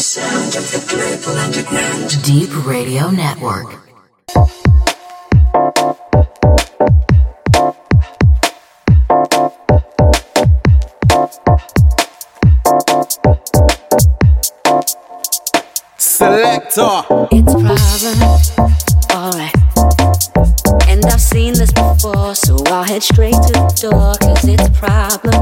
sound of the global underground. Deep Radio Network. Selector. It's a problem, alright. And I've seen this before, so I'll head straight to the door, cause it's a problem.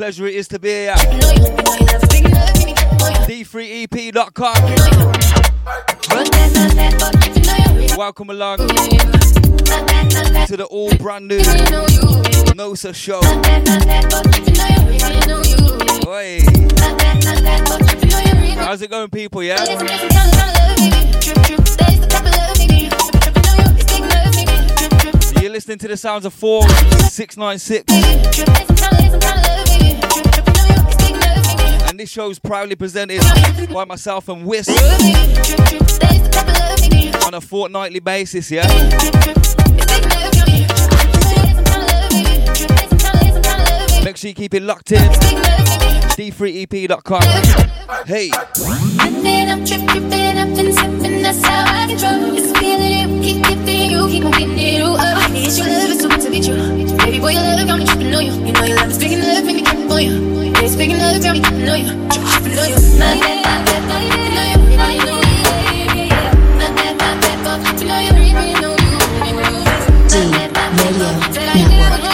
Pleasure it is to be here. D3EP.com. Welcome along to the all brand new Nosa show. Oi. How's it going, people? Yeah? You're listening to the sounds of 4696. This show is proudly presented by myself and Whis on a fortnightly basis, yeah? Make sure you keep it locked in. D3EP.com. Hey. Baby boy, your love tripping on you. You know your love is big enough, make me on you. Yeah, it's big enough, got me tripping on you. Tripping on you. My bad, my bad, my bad, tripping on you. You know you. My bad, my bad, my. You know you know you. D Radio Network.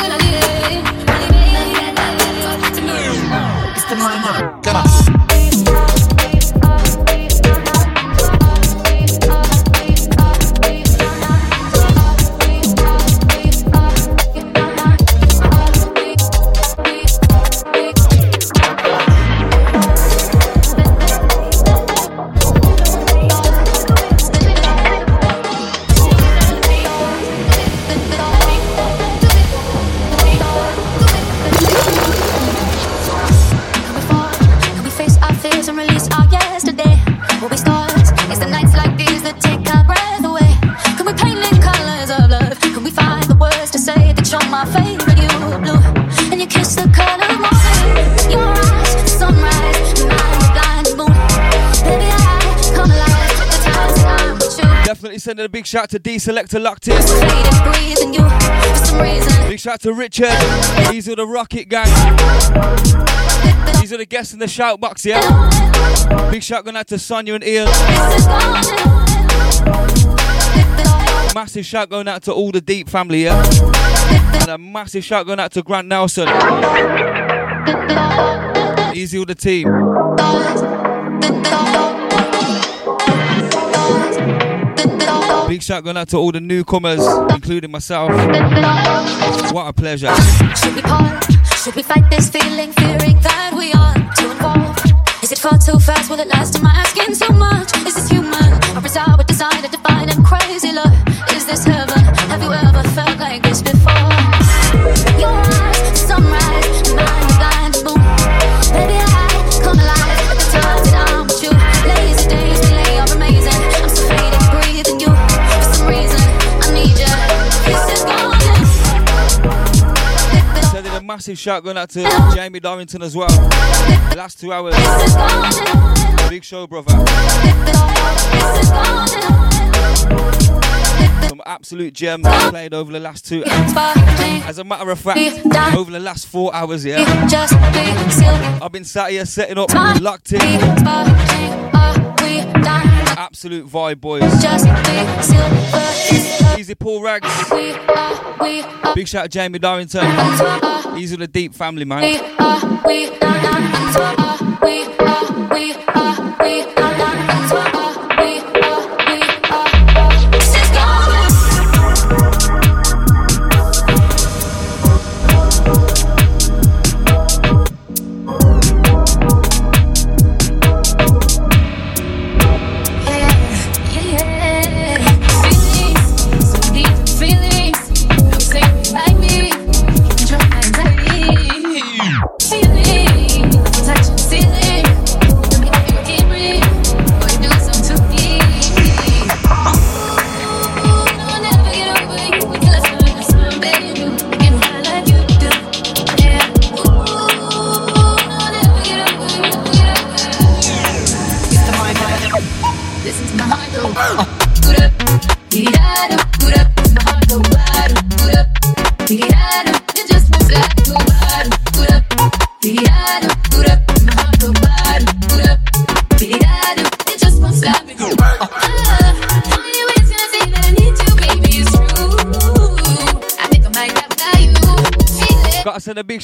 Sending a big shout to D Selektah Locked in. Big shout to Richard. These are the Rocket Gang. These are the guests in the shout box, yeah? Big shout going out to Sonia and Ian. Massive shout going out to all the Deep family, yeah? And a massive shout going out to Grant Nelson. Easy with the team. Big shout going out to all the newcomers, including myself. What a pleasure. Should we part? Should we fight this feeling, fearing that we are too involved? Is it far too fast? Will it last? Am I asking too much? Is this human? Or is our desire to define and crazy love? Is this heaven? Have you ever felt like this before? Massive shout going out to Jamie Dorrington as well. Last two hours. Big show, brother. Some absolute gems played over the last two hours. As a matter of fact, over the last four hours, yeah, I've been sat here setting up, locked in. Absolute vibe, boys. Easy Paul Rags. Big shout to Jamie Dorrington. are, These are the deep family, man.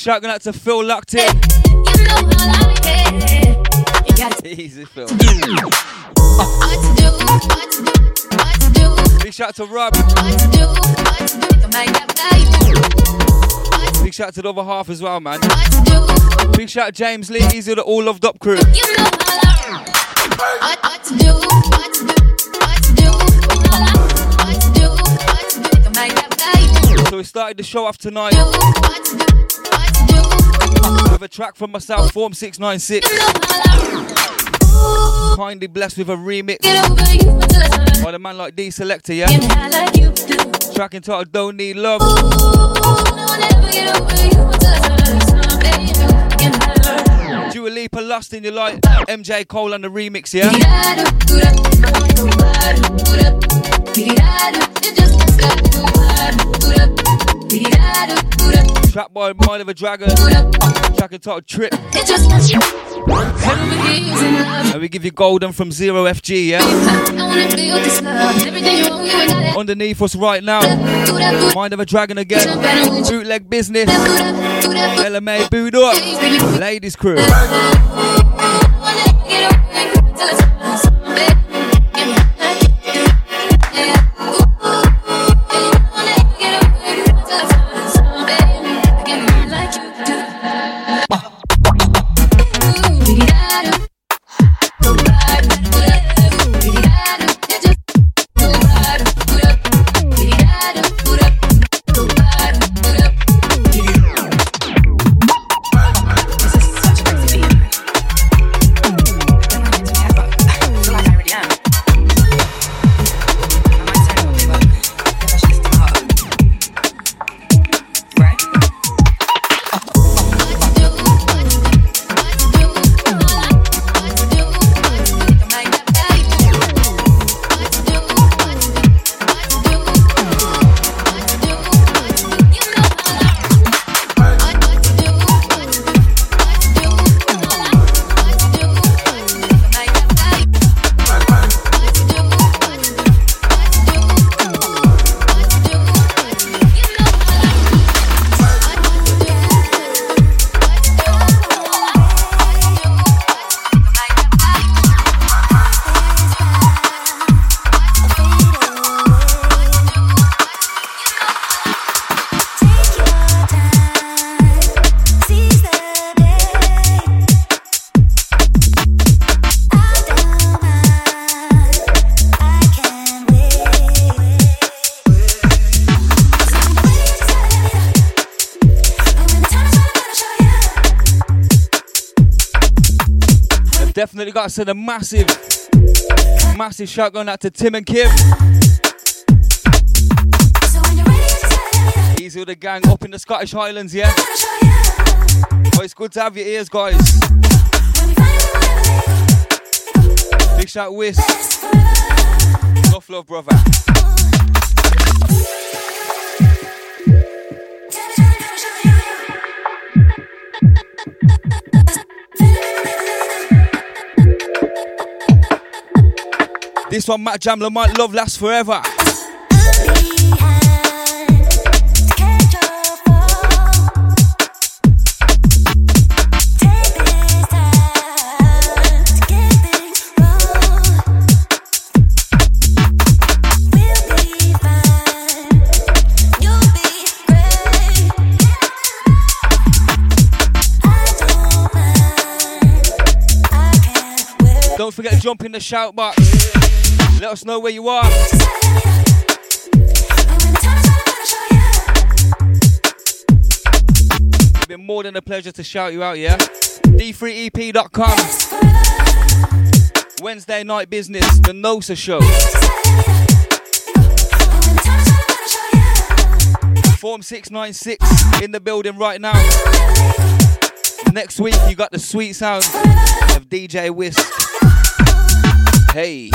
Shout out to Phil locked in. You know how I get. You got Easy, Phil. what to do, what to do, what to do, Big shout to Rob. what to do, what to do to make that. Big shout to the other half as well, man. Big shout to James Lee. Easy the all loved up crew. So we started the show off tonight with a track from myself, Form 696. you know how I Kindly blessed with a remix get over you until I turn. by the man like D Selektah, yeah? Get high like you do. Track entitled Don't Need Love. No one ever get over you until I turn. Something you can hurt. Dua Lipa Lust in your light. MJ Cole on the remix, yeah? Track by Mind of a Dragon. Track entitled Trip. And we give you Golden from Zero FG, yeah? Underneath us right now. Mind of a Dragon again. Bootleg Business. LMA Boo'd Up. Ladies Crew. Got to send a massive, massive shout going out to Tim and Kim. Easy with the gang up in the Scottish Highlands, yeah? Oh, it's good to have your ears, guys. Big shout, Whis. Tough love, brother. This one, Matt Jam Lamont, Love Lasts Forever. Don't forget to jump in the shout box. Let us know where you are. It's been more than a pleasure to shout you out, yeah? D3EP.com. Wednesday night business, the Nosa show. Form 696 in the building right now. Next week, you got the sweet sound of DJ Wisk. Hey.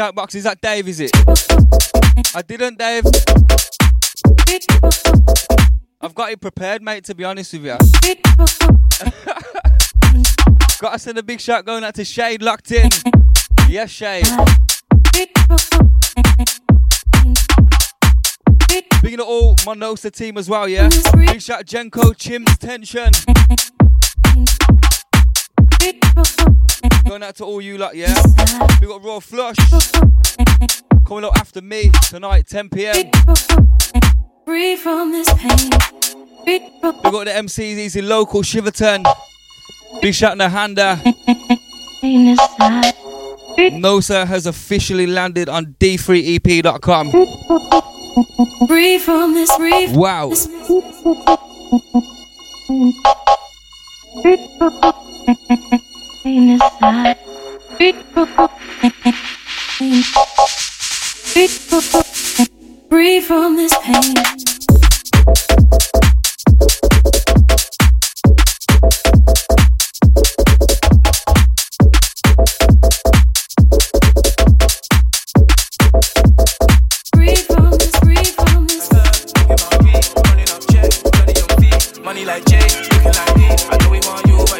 That there on the shout box? Is that Dave, is it? I didn't, Dave. I've got it prepared, mate, to be honest with you. Got to send a big shout going out to Shade locked in. Yes, Shade. Big to all Monosa team as well, yeah? Big shout Jenko, Chim's Tension. Going out to all you lot, yeah? We got Raw Flush coming up after me tonight, 10 pm. Free from this pain. We got the MCs Easy Local, Shiverton. Big shout to Handa. pain inside. Nosa has officially landed on d3ep.com. Free from this, free from Wow. inside. Free from this pain. Money like Jay, looking like me. I know we want you,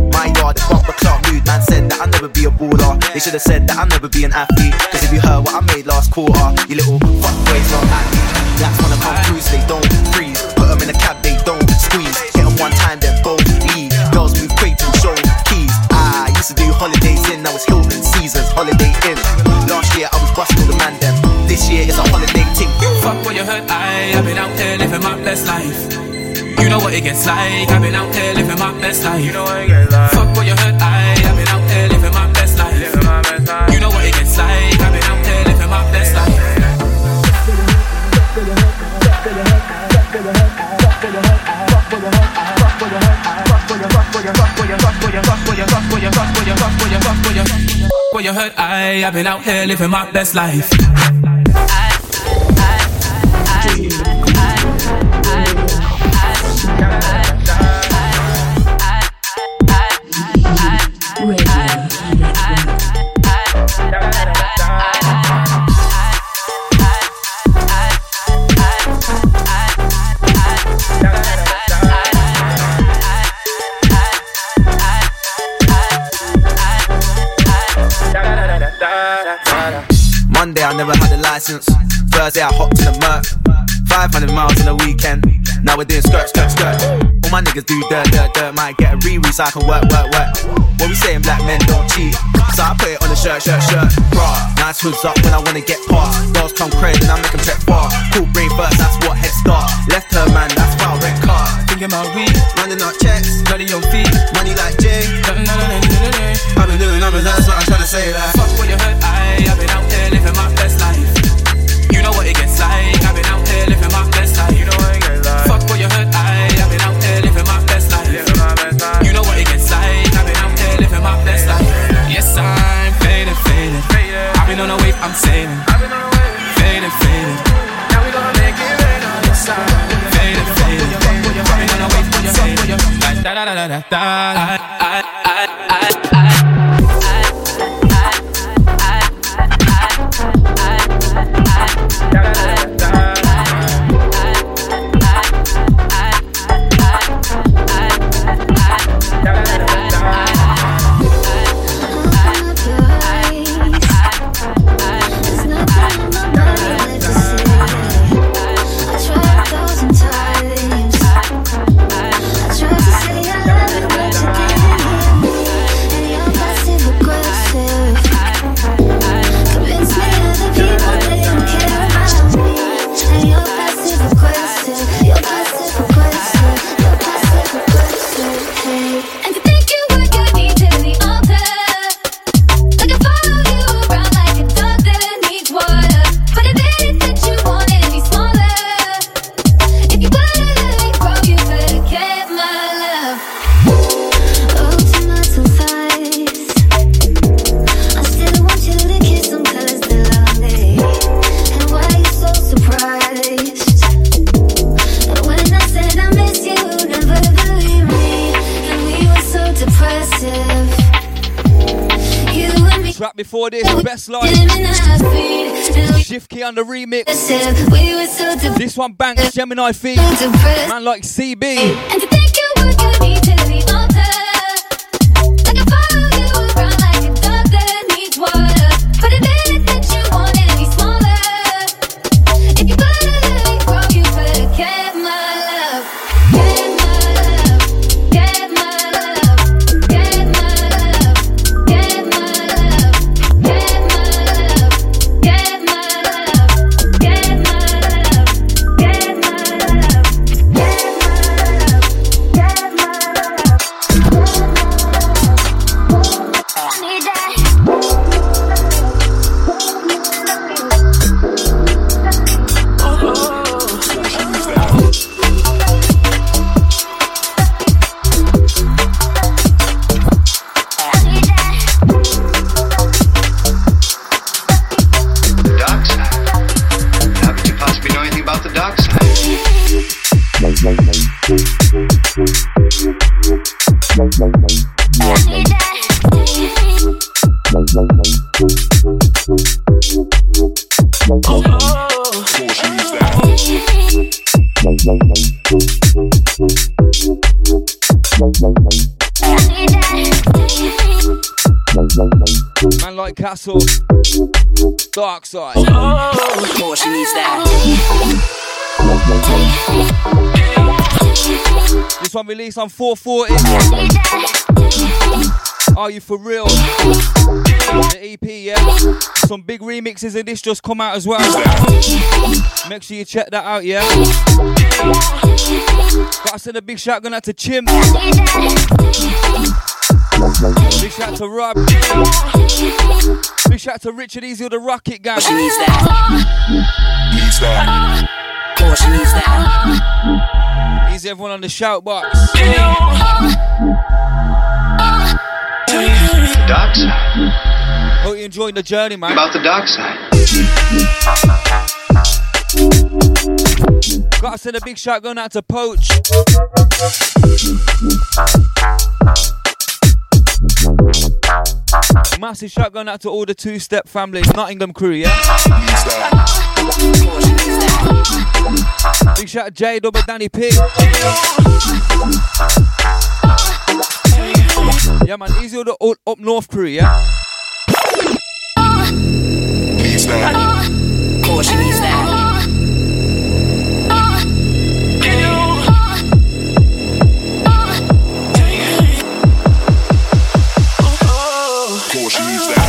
never be a baller. They should have said that I'll never be an athlete. Cause if you heard what I made last quarter, you little fuckboys not happy. Blacks wanna come through, so they don't freeze. Put them in a cab, they don't squeeze. Hit them one time, then both leave. Girls move quick to show keys. I used to do holidays in, now it's Hilton Seasons, Holiday Inn. Last year I was busting all the man them. This year it's a holiday ting. Fuck what you heard, I, I've been out there living my best life. You know what it gets like, I've been out there living my best life. You know what it gets like. Fuck what you heard, I, I've been out there living my best life. Living my best life. You know what it gets like, I've been out there living my best life. What you heard, I, I've been out here living my best life. Monday license. Thursday I hopped in the Merc. 500 miles in a weekend. Now we're doing skirt, skirt, skirt. All my niggas do dirt, dirt, dirt. Might get a re so I can work, work, work. What we saying, black men don't cheat. So I put it on the shirt, shirt, shirt. Bra, nice hoods up when I wanna get past. Girls come crazy and I make them check far. Cool brain first, that's what head start. Left her man, that's why red car. Thinking about weed, Running up checks, bloody your feet. money like Jay. I've been doing numbers, that's what I'm trying to say. Like. Fuck what you heard, I, I'm sailing. Faded, faded. Now we gonna make it rain on this side. Faded, faded. I've been on a wave, I'm sailing. Da da da da da before this, best life. Shift K3Y on the remix. We were so depressed. This one banks Gemini Feed. Man like CB. Man like Kastle. Dark side. Oh, More she needs that. This one released on 440. Are you for real? The EP, yeah? Some big remixes in this just come out as well. Make sure you check that out, yeah? Gotta send a big shout going out to Chim. Big shout to Rob. Big shout to Richard Easy the Rocket Gang. She needs that. Needs that. More she needs that. Easy everyone on the shout box. Dark side. Hope you're enjoying the journey, man. About the dark side. Gotta send a big shout going out to Poach. Massive shout going out to all the two step families, Nottingham crew, yeah? Big shout to J Double Danny P. Yeah, man, easy all the all, up north crew, yeah? Needs that. More she needs that. More she needs that.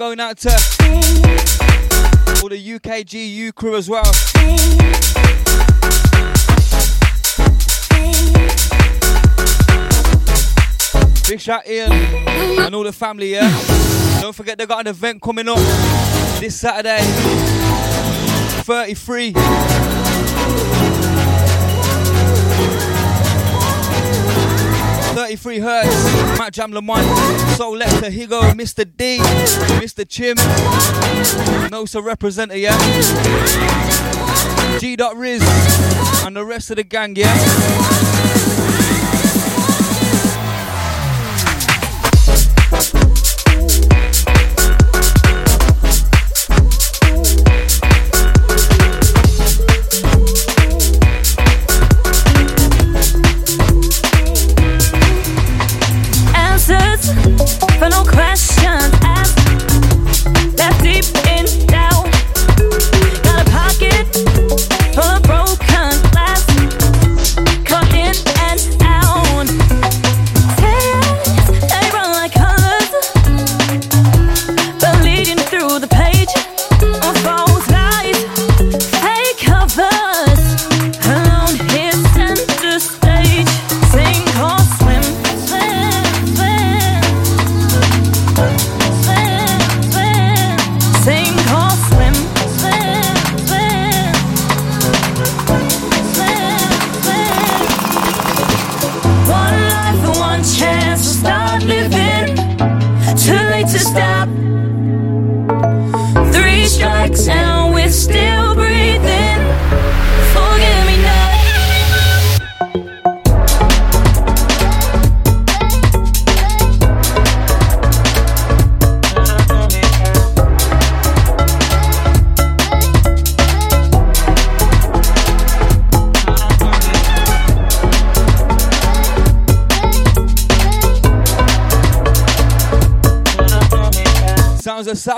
Going out to all the UKGU crew as well. Big shout Ian and all the family, yeah? Don't forget they got an event coming up this Saturday. 33. Thirty-three hertz, Matt Jam Lamont, Soul Lecter, Higo, Mr. D, Mr. Chim, Nosa representer, yeah. G. Riz, and the rest of the gang, yeah.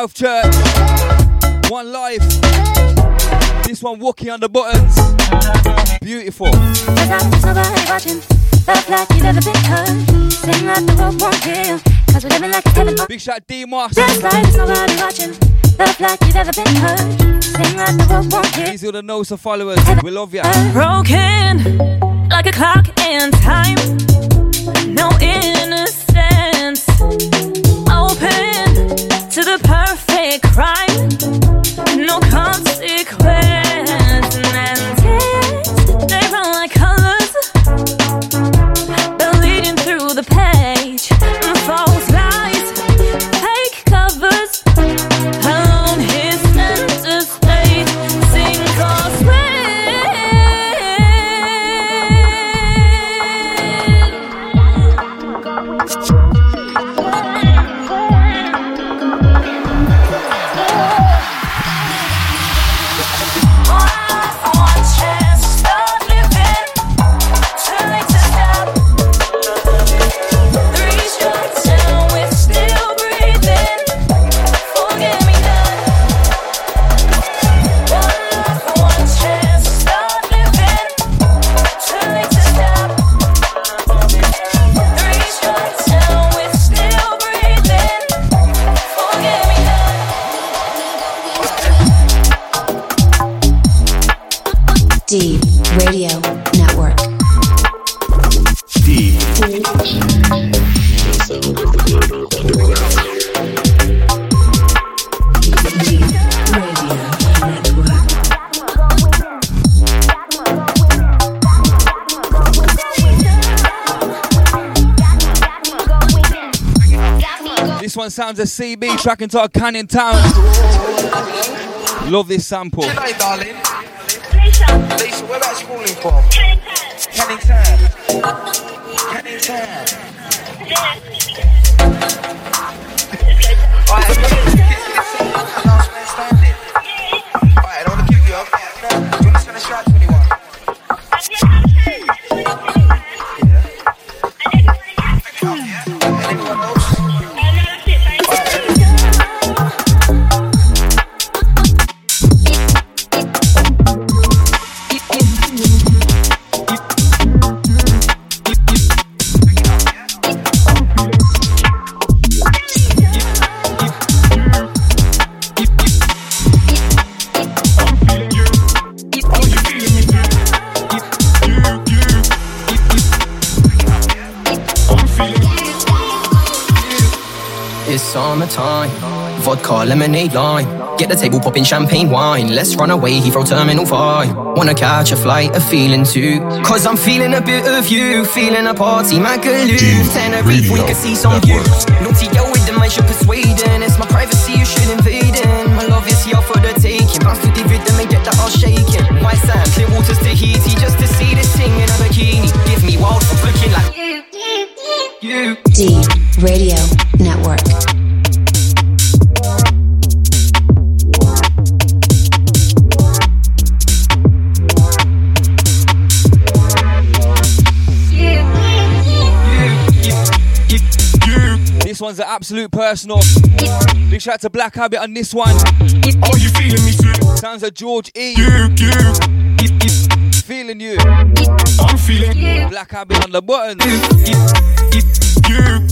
Southchurch. One life. This one walking on the buttons. Beautiful. Cause I there's nobody watching. Felt like you've ever been hurt. Sing like the world won't heal. Cause we're living like it's heaven. Big shot D. Just like there's nobody watching. Felt like you've ever been hurt. Sing like the world won't heal. These are the Nosa followers. We love ya. Broken like a clock in time. No innocence. No consequence. Sounds a CB track into a Canning Town. Love this sample. G'day, darling. Lisa, where that's calling from? Canning Town. Canning Town. Alright, It's summertime. Vodka, lemonade, lime. Get the table popping champagne wine. Let's run away, Heathrow Terminal 5. Wanna catch a flight, a feeling too. Cause I'm feeling a bit of you. Feeling a party, Magaluf. Tenerife, we can see some views. Naughty girl with the mind, you're persuading. It's my privacy, you should invade in. My love is here for the taking. Bounce to the rhythm and get that all shaking. White sand, clear waters to Tahiti. Just to see this thing in a bikini. Give me wild, looking like you. D Radio Network. Absolute personal. Big shout out to Blakk Habit on this one. Are you feeling me too? Sounds like George E. You, you. Feeling you. I'm feeling Blakk Habit on the buttons. you.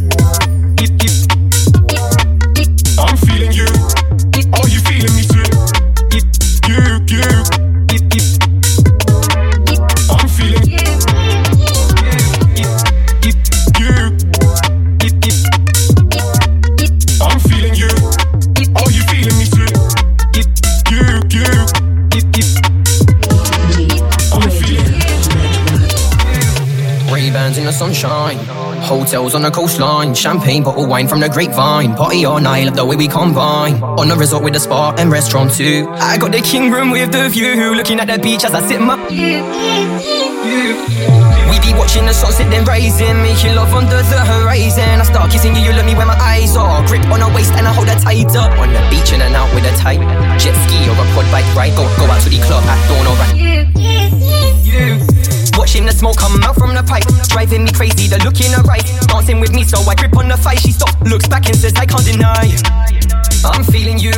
Hotels on the coastline. Champagne, bottle wine from the grapevine. Party all night, love the way we combine. On the resort with the spa and restaurant too. I got the king room with the view. Looking at the beach as I sit in my. We be watching the sunset then rising. Making love under the horizon. I start kissing you, you look me where my eyes are. Grip on her waist and I hold her up. On the beach in and out with a tight. Jet ski or a quad bike ride. Go, go out to the club at dawn or right. Watching the smoke come out from the pipe, driving me crazy. The look in her eyes, dancing with me, so I grip on the fight. She stops, looks back and says, "I can't deny." I'm feeling you.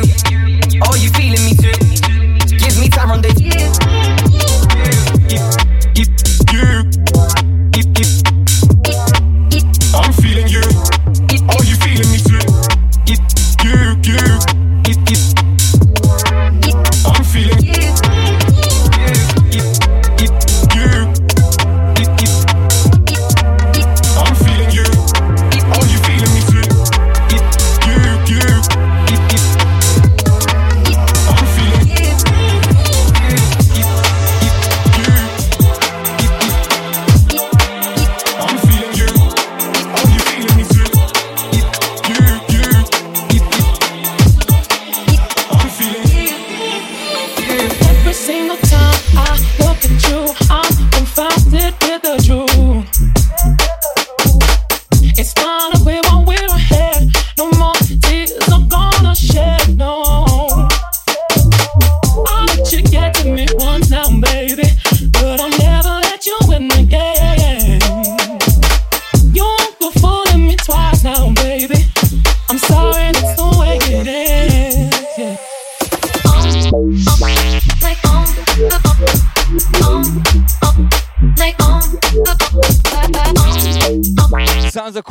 Are you feeling me too? Give me time on this.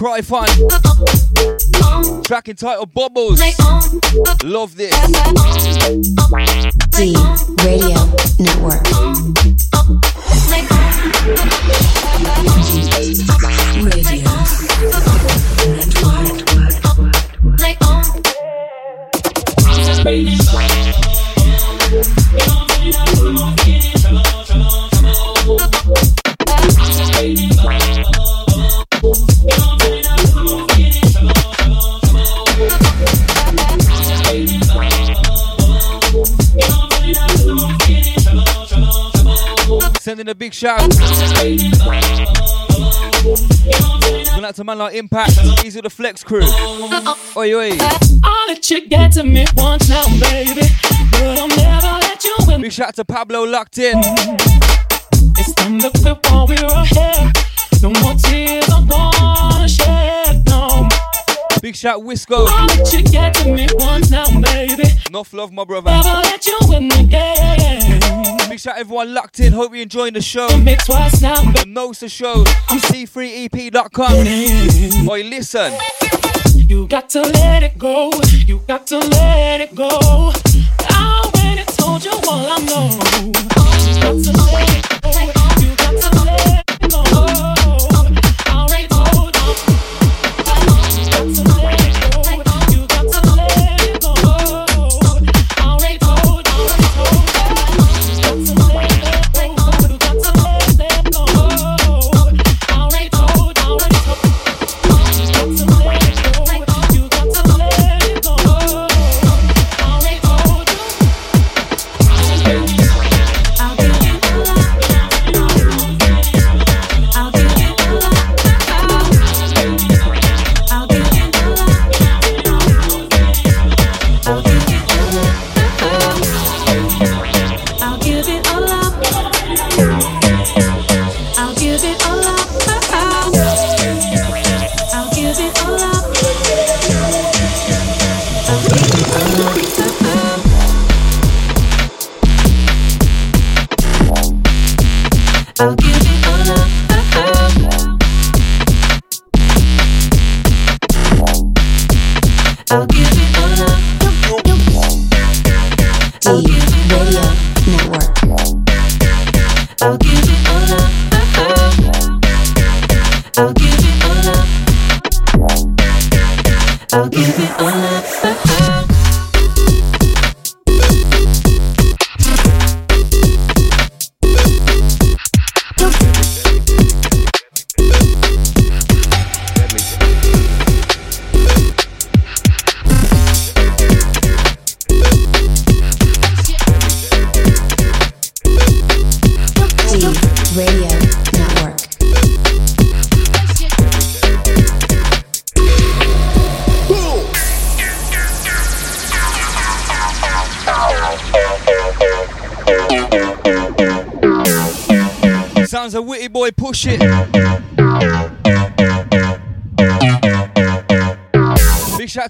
Cry fun. Track entitled Bubbles. Love this. D Radio Sending a big shout. Going out to man like Impact. Easy the Flex crew. Oi, oi. I'll let you get to me once now, baby. But I'll never let you win. Big shout out to Pablo locked in. It's time to quit while we're ahead. No more tears I wanna shed, no. Big shout Wisco. I'll let you get to me once now, baby. Enough love, my brother. Never let you win again. Big shout everyone locked in. Hope you're enjoying the show. Twice now, The Show. I'm D3EP.com. Boy, listen. You got to let it go. You got to let it go. I already told you all I know. You got to let it go.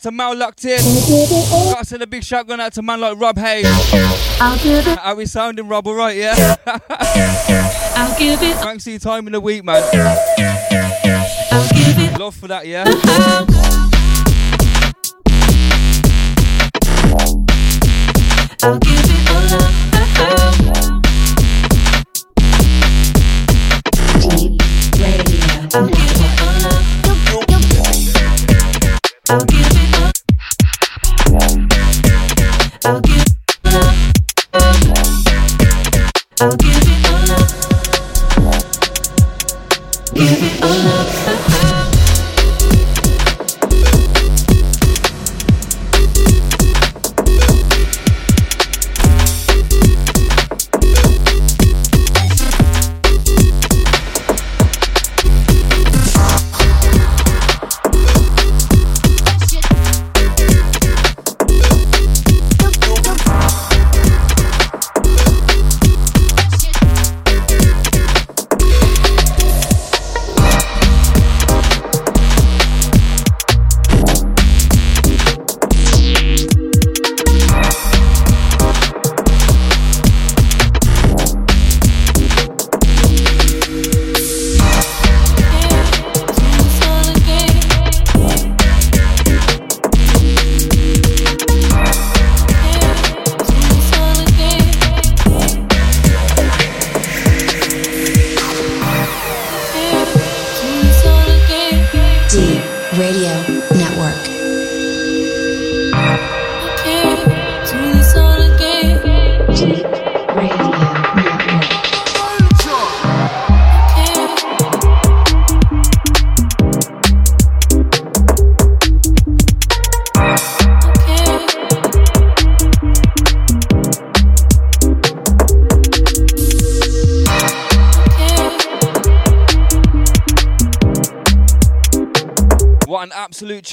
To Mal locked in. Gotta send a big shout going out to man like Rob Hayes. I'll give it. How we sounding, Rob? All right, yeah. I'll give it. Thanks for your time in the week, man. I'll give it. Love for that, yeah. I'll give it all up.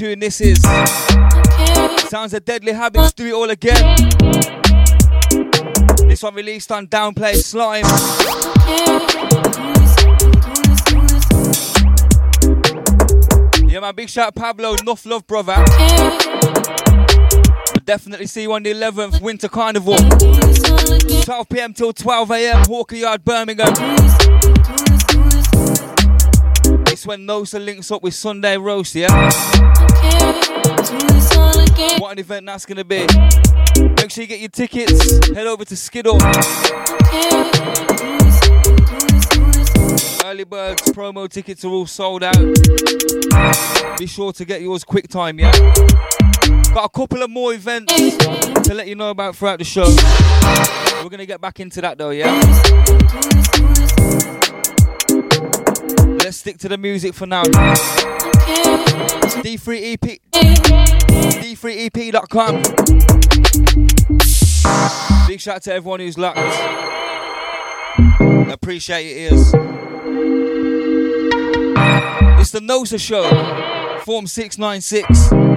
Tune this is. Sounds of Deadly Habitz, do it all again. This one released on Downplay Slime. Yeah, man, big shout out Pablo, enough love, brother. We'll definitely see you on the 11th, Winter Carnival. 12 pm till 12 am, Hawker Yard, Birmingham. It's when Nosa links up with Sunday Roast, yeah? What an event that's gonna be. Make sure you get your tickets. Head over to Skiddle. Early birds promo tickets are all sold out. Be sure to get yours quick time, yeah? Got a couple of more events to let you know about throughout the show. We're gonna get back into that though, yeah? Let's stick to the music for now. D3 EP. D3EP.com. Big shout out to everyone who's locked. Appreciate your ears. It's the Nosa Show, Form 696.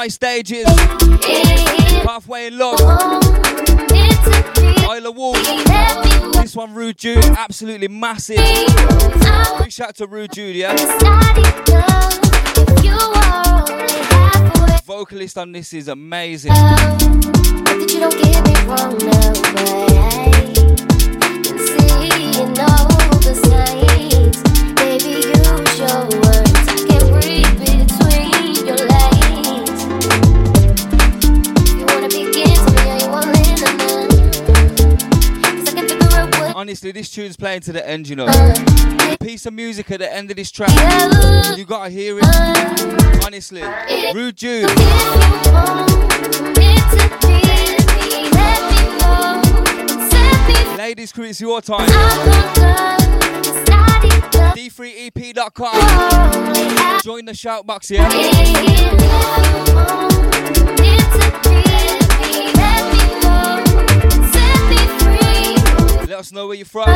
Nice stages. Halfway in love. Isla Wolfe. This one, Rude Jude, absolutely massive. Big shout out to Rude Jude, yeah? Vocalist on this is amazing. Honestly, this tune's playing to the end, you know. Piece of music at the end of this track. You gotta hear it. Honestly. Rude Jude. Ladies, crew, it's your time. D3EP.com. Join the shout box here. Let us know where you're from.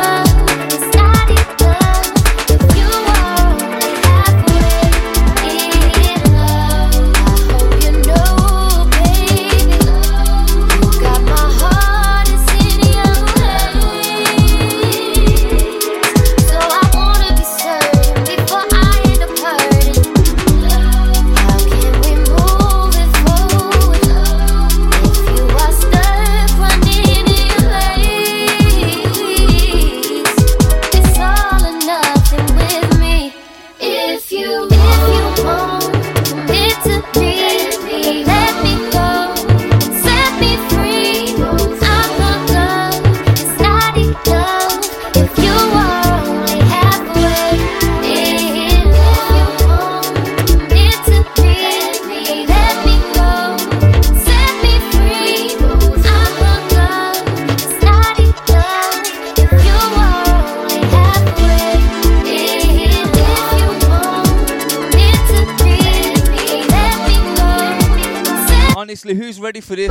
Ready for this?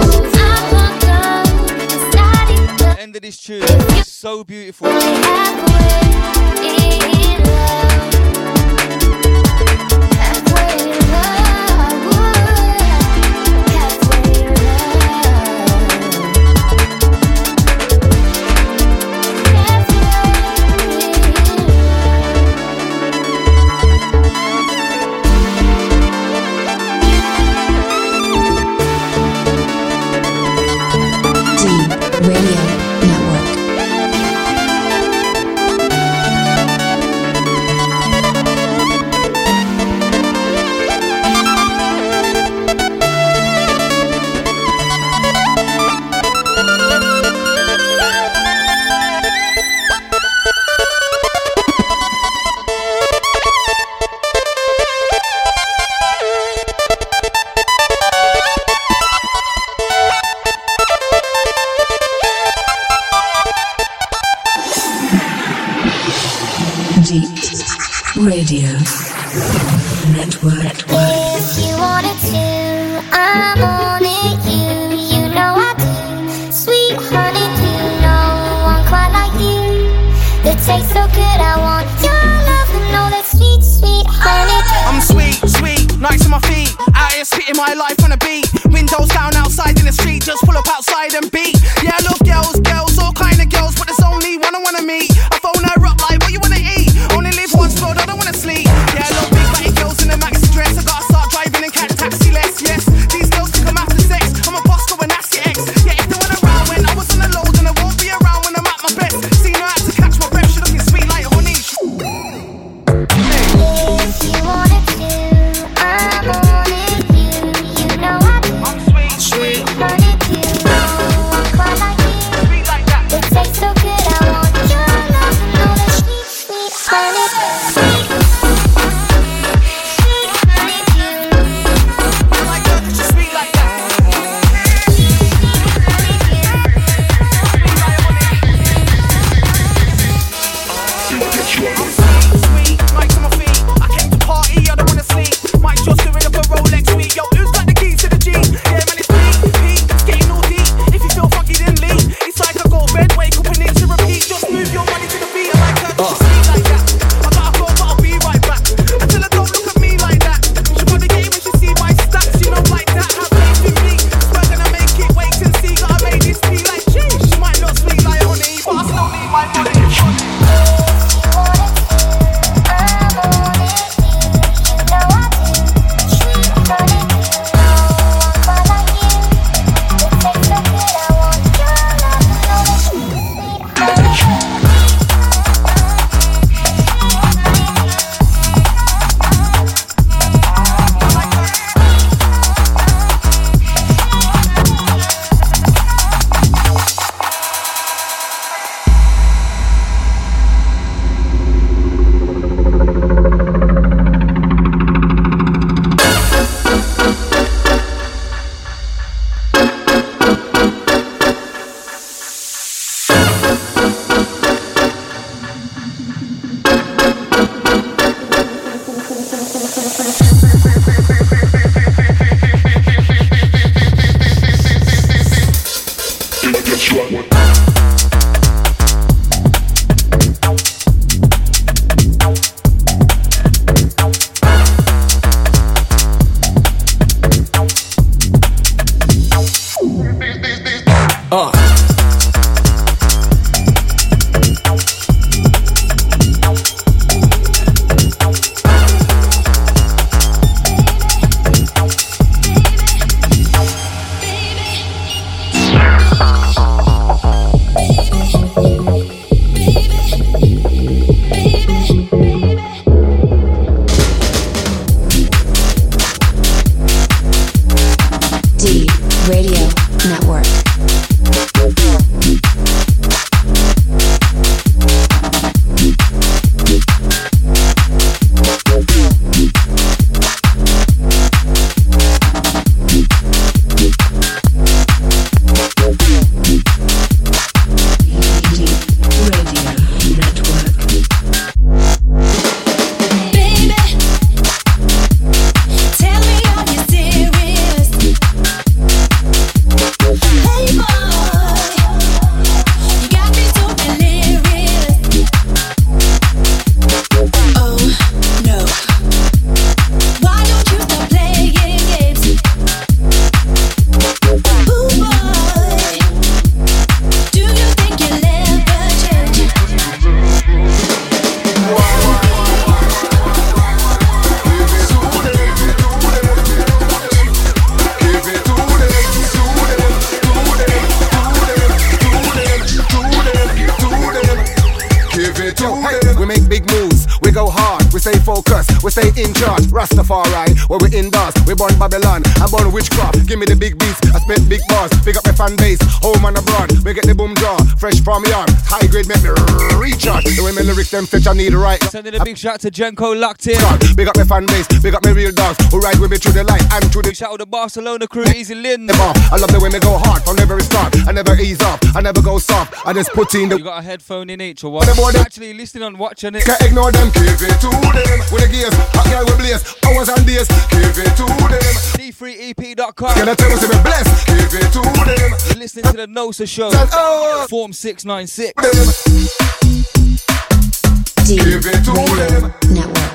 End of this tune. It's so beautiful. We indoors, we born Babylon, I born witchcraft. Give me the big beats, I spit big bars, big up my fan base, home and abroad. We get the boom jaw, fresh from yard, high grade make me recharge. The way my lyrics them fetch, I need right. Sending a big shout to Jenko locked in. Big up my fan base, big up my real dogs, who ride with me through the light and through the. Big shout out to Barcelona crew, Easy Lynn. I love the way me go hard from the very start. I never ease up, I never go soft. I just put in the. You got a headphone in each or what? Actually listening and watching it. Can't ignore them, give it to them. With the gears, hot girl with blaze, hours and days, give it to them. D3EP.com. Can I tell you to be blessed? Give it to them. You're listening to the Nosa Show. Oh. Form 696. Give it to them. Network.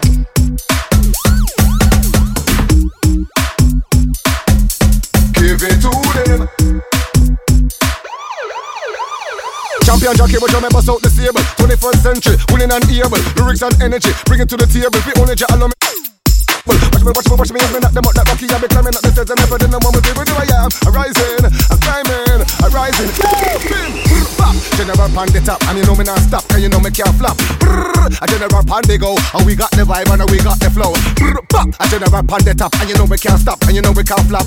Give it to them. Champion jockey, but you remember out the stable. 21st century, winning and able. Lyrics and energy, bring it to the table. We only jet allow me. Watch me, watch me, watch me, as me knock them out that rocky. I be climbing up the stairs and never did no one with it. Where I am? I'm rising, I'm climbing, I'm rising. General pan the top, and you know me not stop, and you know me can't flop. Brrr. A general pan they go, and we got the vibe and we got the flow. A general pan the top, and you know we can't stop, and you know we can't flop.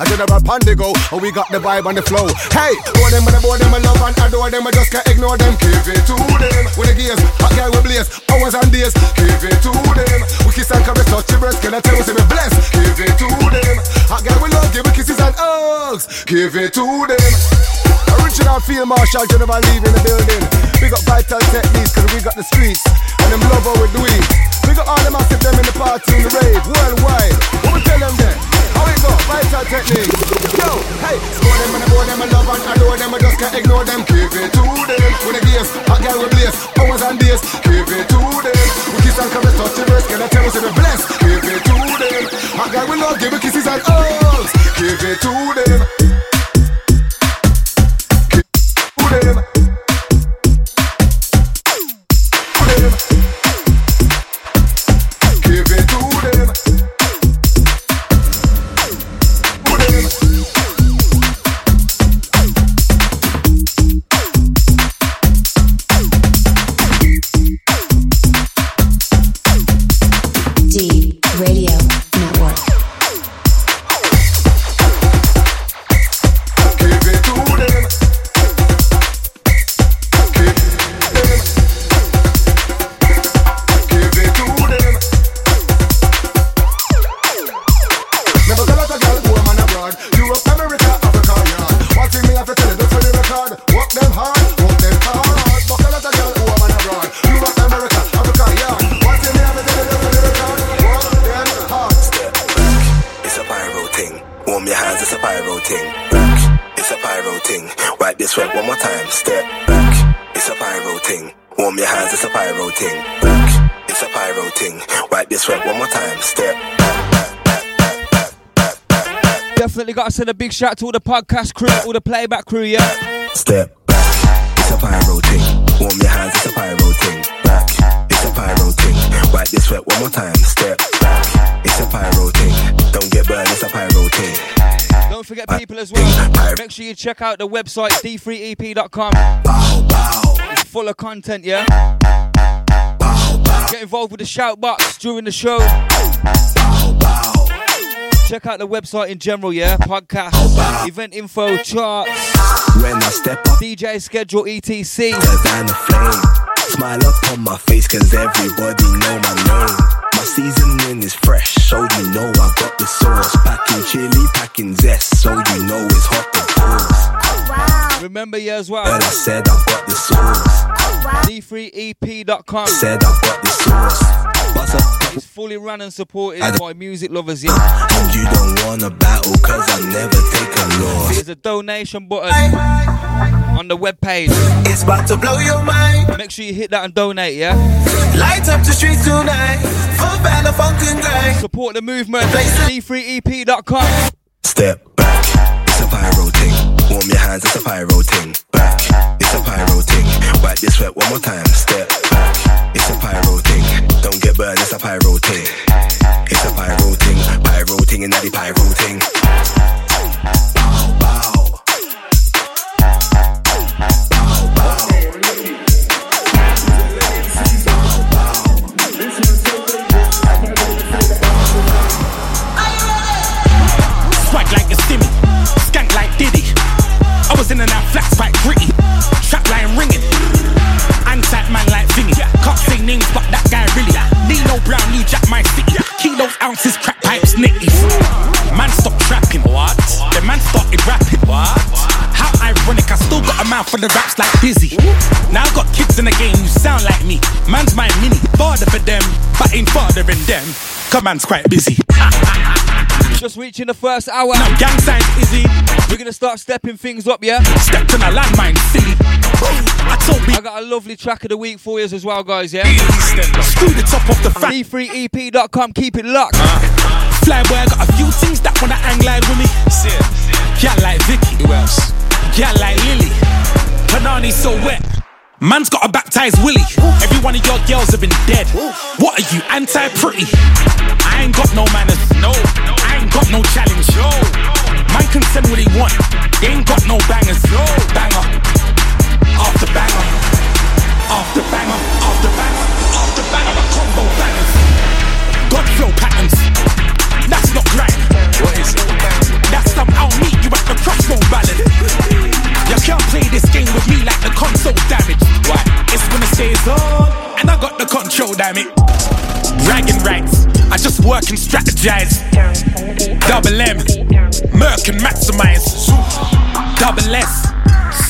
A general pan they go, and we got the vibe and the flow. Hey, boy them, and boy them, I love and adore them, I just can't ignore them. Give it to them. With the gears, hot girl we blaze, hours and days. Give it to them. We kiss and caress, touch breast, can I tell you say me blessed? Give it to them. Hot girl we love, give me kisses and hugs. Give it to them. Original Field Marshal General leaving the building. We got Vital Techniques, cause we got the streets. And them love how we do it. Big up all them massive them in the party in the rave, worldwide. What we tell them then? How it go? Vital Techniques. Yo, hey, score them and boy them, I love and adore them, I just can't ignore them. Give it to them. With the gears, hot girl we blaze, hours and days. Give it to them. We kiss and caress, touch your breast, can I tell you say we blessed? Give it to them. Hot girl we love, give me kisses and hugs. Give it to them. Thing. Back, it's a pyro thing. Wipe this wet one more time. Step Definitely got to send a big shout to all the podcast crew, all the playback crew, yeah. Step back, it's a pyro thing. Warm your hands, it's a pyro thing. Back, it's a pyro thing. Wipe this sweat one more time. Step back, it's a pyro thing. Don't get burned, it's a pyro thing. Don't forget people as well. Make sure you check out the website d3ep.com. It's full of content, yeah. Get involved with the shout box during the show. Check out the website in general, yeah. Podcast, event info, charts, When I step up, DJ schedule, etc. than a flame. Smile up on my face, cause everybody know my name. My seasoning is fresh, so you know I got the sauce. Packing chili, packing zest, so you know it's hot and pause. Oh, Remember, yeah, as well. Well, I said I've got the sauce. d3ep.com. Said I've got the sauce. Bust up, It's fully run and supported I- by music lovers, yeah. and you don't wanna battle, cause I never take a loss. There's a donation button on the webpage. It's about to blow your mind. Make sure you hit that and donate, yeah? Light up the streets tonight. Full band of funk and grind. Support the movement. d3ep.com. Step back, it's a pyro thing. Warm your hands, it's a pyro thing. Back, it's a pyro thing. Wipe this sweat one more time. Step back. It's a pyro thing. Don't get burned. It's a pyro thing. It's a pyro thing. Pyro thing and that the pyro thing. Bow bow. Swag like a stimmy, skank like Diddy. I was in and out flats like gritty. names, but that guy really. Nino Brown, New Jack, my city. Kilos, ounces, crack pipes, nitties. Man, stop trapping. What? The man started rapping. What? How ironic, I still got a mouth for the raps like Dizzy. Now I got kids in the game who sound like me. Man's my mini, father for them, but ain't fathering them. Come man's quite busy. Just reaching the first hour. Now gang signs, Izzy. We're gonna start stepping things up, yeah? Stepped on a landmine, silly. I told me. I got a lovely track of the week for you as well, guys, yeah? Screw the top off the fan. D3EP.com, keep it locked. Flyboy, I got a few things that wanna hang line with me. Gal like Vicky. Who else? Gal like Lily. Panani so wet. Man's gotta baptize Willie. Every one of your girls have been dead. What are you, anti-pretty? I ain't got no manners. No. I ain't got no challenge. Yo. Man can send what he want. They ain't got no bangers. Yo. Banger. After banger. After banger. After banger. After banger. A combo bangers. God flow patterns. That's not grind. What is it? That's some I'll meet you at the crossroad ballad. You can't play this game with me like the console damage. Why? It's gonna stay on, and I got the control, damn it. Bragging rights, I just work and strategize. Double M, Merc and maximize. Double S,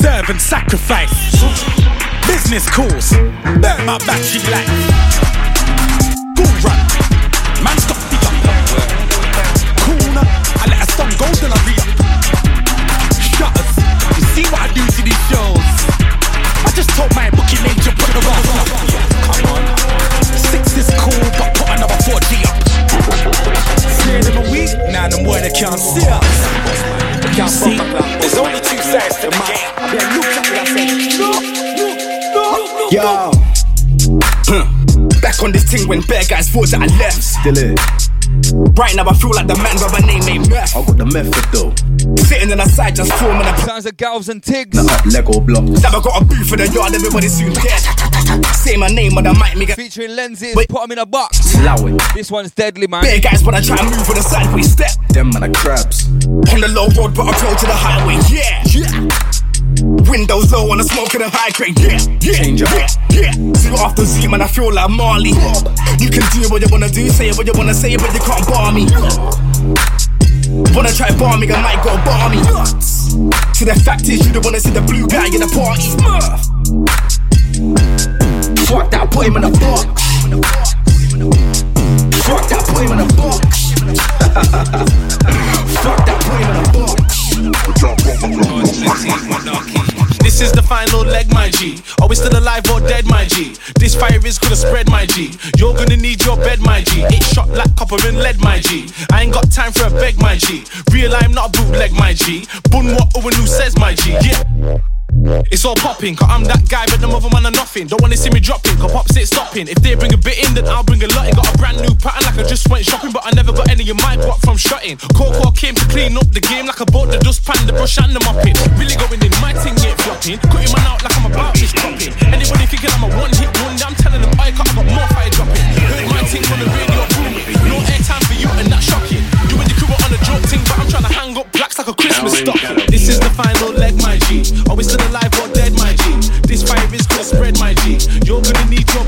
serve and sacrifice. Business calls, burn my battery life. Go run, man stop the up. Corner, I let a song go till I re. Shutters, you see what I do to these shows? I just told my bookie nature put the rock up. Come on, six is cool, but put another 4G up. See them a week, now them boy they can't see us. Can't see, there's only two sides to the game. Me Yo. Huh. Back on this thing when bear guys thought that I left. Still it. Right now I feel like the man by my name ain't meth. I got the method though. Sitting on the side just forming a Sounds of Galvz and Tigz. Nah, up Lego blocks. Never got a booth for the yard, everybody soon dead. Say my name on the mic, make a Featuring Lenzez, Wait. put them in a box. Allow it. This one's deadly, man. Bear guys when I try and move on the sideways step. Them man are crabs. On the low road, but I roll to the highway. Yeah, yeah. Windows low on the smoke and the high grade. Yeah, yeah, Change it yeah, yeah. Zoo after zoo, man, I feel like Marley. You can do what you wanna do, say what you wanna say, but you can't bar me. Wanna try bar me, I might go bar me. See the fact is, you don't wanna see the blue guy in the party. Fuck that, put him in a box. Fuck that, put him in a box. This is the final leg, my G. Are we still alive or dead, my G? This fire is gonna spread, my G. You're gonna need your bed, my G. It shot like copper and lead, my G. I ain't got time for a beg, my G. Real, I'm not a bootleg, my G. Bun what Owen who says, my G. Yeah. It's all popping, cause I'm that guy, but the other man are nothing. Don't wanna see me dropping, cause pops it stopping. If they bring a bit in, then I'll bring a lot in. Got a brand new pattern like I just went shopping, but I never got any of my guap from shutting. Coco came to clean up the game like I bought the dustpan, the brush and the mopping. Really going in, my thing ain't flopping. Cutting man out like I'm about this cropping. Anybody thinking I'm a one hit wonder, I'm telling them I got, I got more fire dropping. Heard my thing from the radio booming. No airtime for you, and that's shocking. You and the crew are on a joke thing, but I'm trying to like a Christmas stocking. This is the final leg, my G. Are we still alive or dead, my G? This fire is gonna spread, my G. You're gonna need your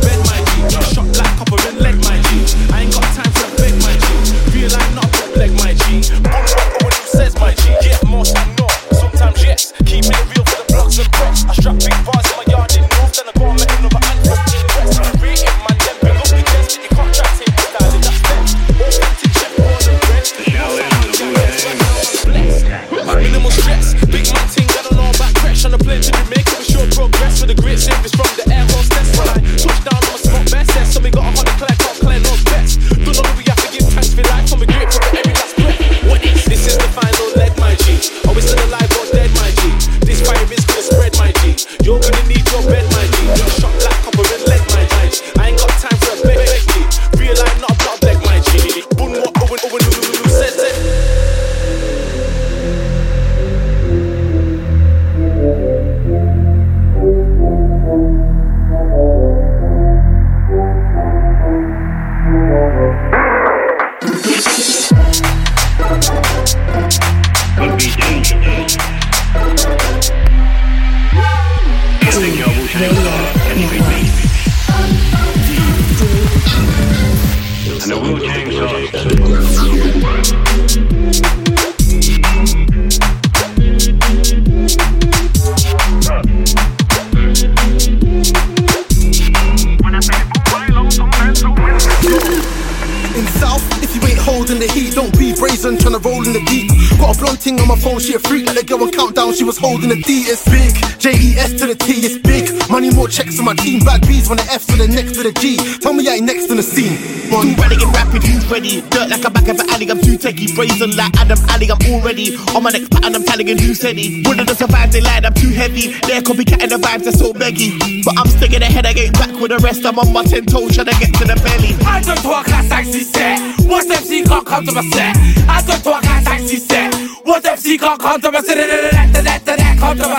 was holding the D. It's big, J E S to the T, it's big. Money more checks on my team, bad B's when the F's to the next to the G. Tell me I ain't next in the scene. Too ready, get rapid, who's ready? Dirt like a back of an alley, I'm too techie. Brazen like Adam Alley, I'm already on my next pattern, I'm tagging who said he. Wouldn't have survived, they lied, I'm too heavy. They're copycatting the vibes, they're so beggy. But I'm sticking ahead, I get back with the rest, I'm on my 10 toes, trying to get to the belly. I don't talk as taxi set. What MC can't come to my set? I don't talk as taxi set. What my set? Come to my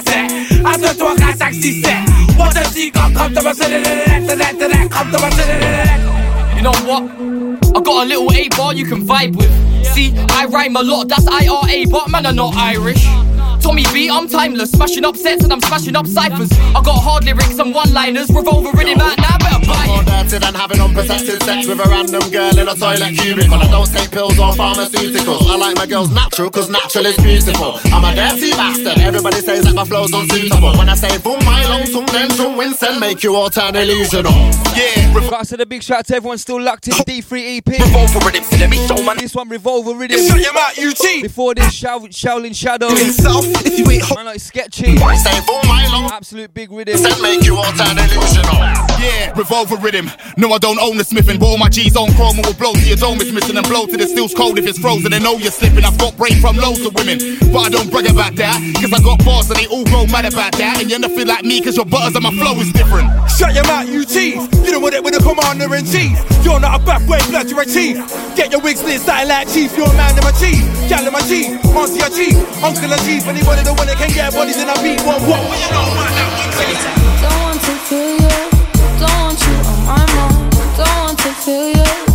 set. I don't talk as taxi set. What? Come to my set. You know what? I got a little A bar you can vibe with. See, I rhyme a lot, that's IRA, but man, I'm not Irish. Tommy B, I'm timeless, smashing up sets and I'm smashing up ciphers. I got hard lyrics and one liners, revolver in it right now, better buy More it. dirty than having unprotected sex with a random girl in a toilet cubicle. I don't take pills or pharmaceuticals. I like my girls natural, cause natural is beautiful. I'm a dirty bastard, everybody says that my flow's unsuitable. When I say boom, my long tongue, then tongue, Winston, make you all turn illusional. Yeah, got to send a big shout out to everyone still locked in D3 EP. Revolver riddim, so let me show man. This one Revolver riddim. Shut your mouth, UT. Before this, Shou- Shaolin Shadow. In South, if you ain't Man, like sketchy. Say boom, my long Absolute big rhythm. Then make you all turn illusional. Yeah, revolver riddim. No, I don't own the smithing, but all my G's on chrome and will blow to your dome. It's missing and blow to the steel's cold if it's frozen. They know you're slipping. I've got brain from loads of women, but I don't brag about that. Cause I got bars and they all grow mad about that. And you never feel like me cause your butters and my flow is different. Shut your mouth, you cheese. You don't want it with a commander in chief. You're not a backwards blood, you're a chief. Get your wigs lit, style like chief. You're a man in my chief. Gal in my chief. Auntie a chief. Uncle a chief. Anybody the one that can get bodies in a beat. What, what? What you one? Don't want to feel you. Don't want you on my mind. Don't want to feel you.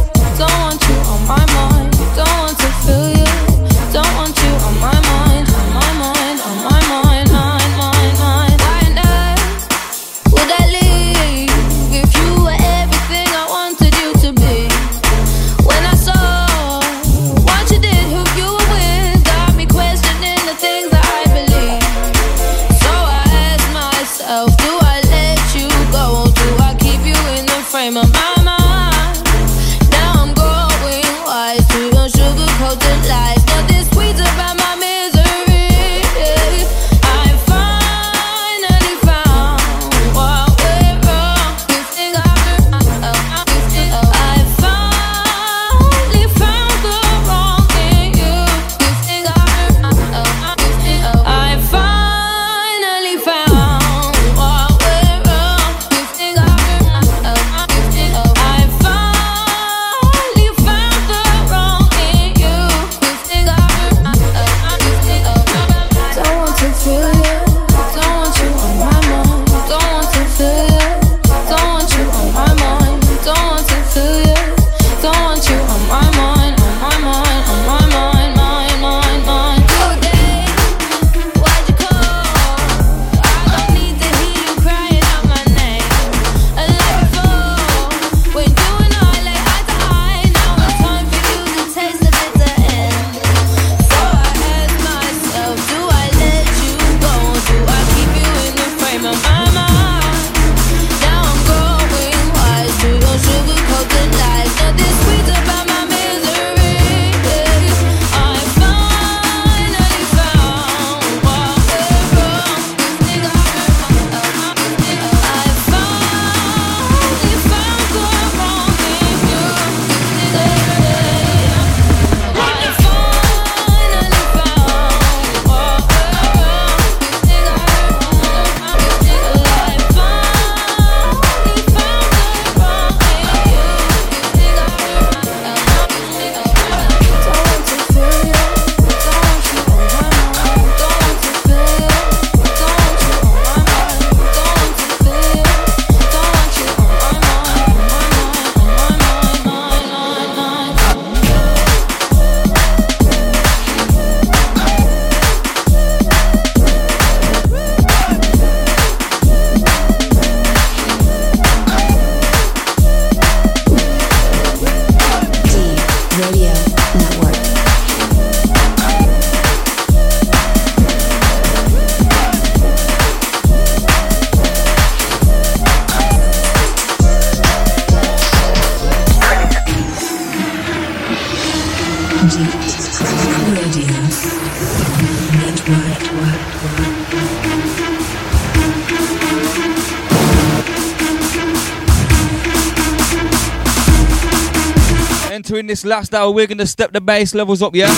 Last hour, we're gonna step the bass levels up, yeah?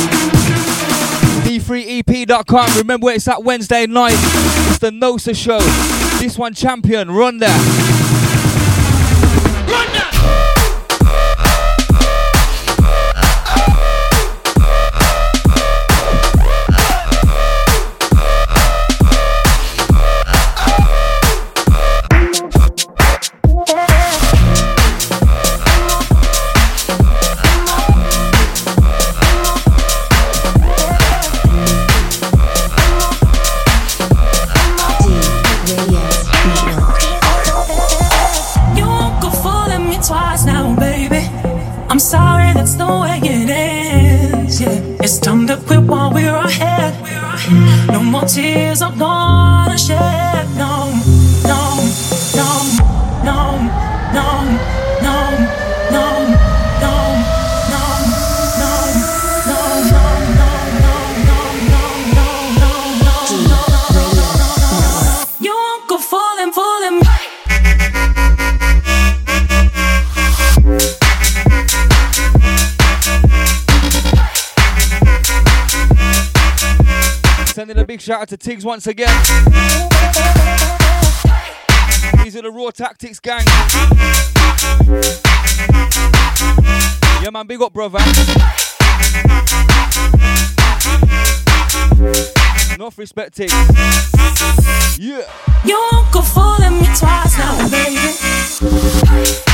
D3EP.com. Remember it's that Wednesday night. It's the Nosa show. This one champion, run that. Shout out to Tigz once again. These are the Raw Tactics gang. Yeah, man, big up, brother. Enough respect, Tigz. Yeah. You won't go fooling me twice now, baby.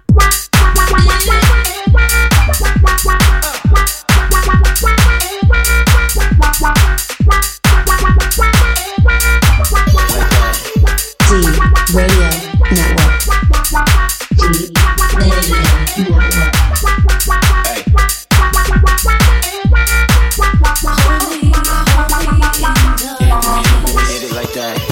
day.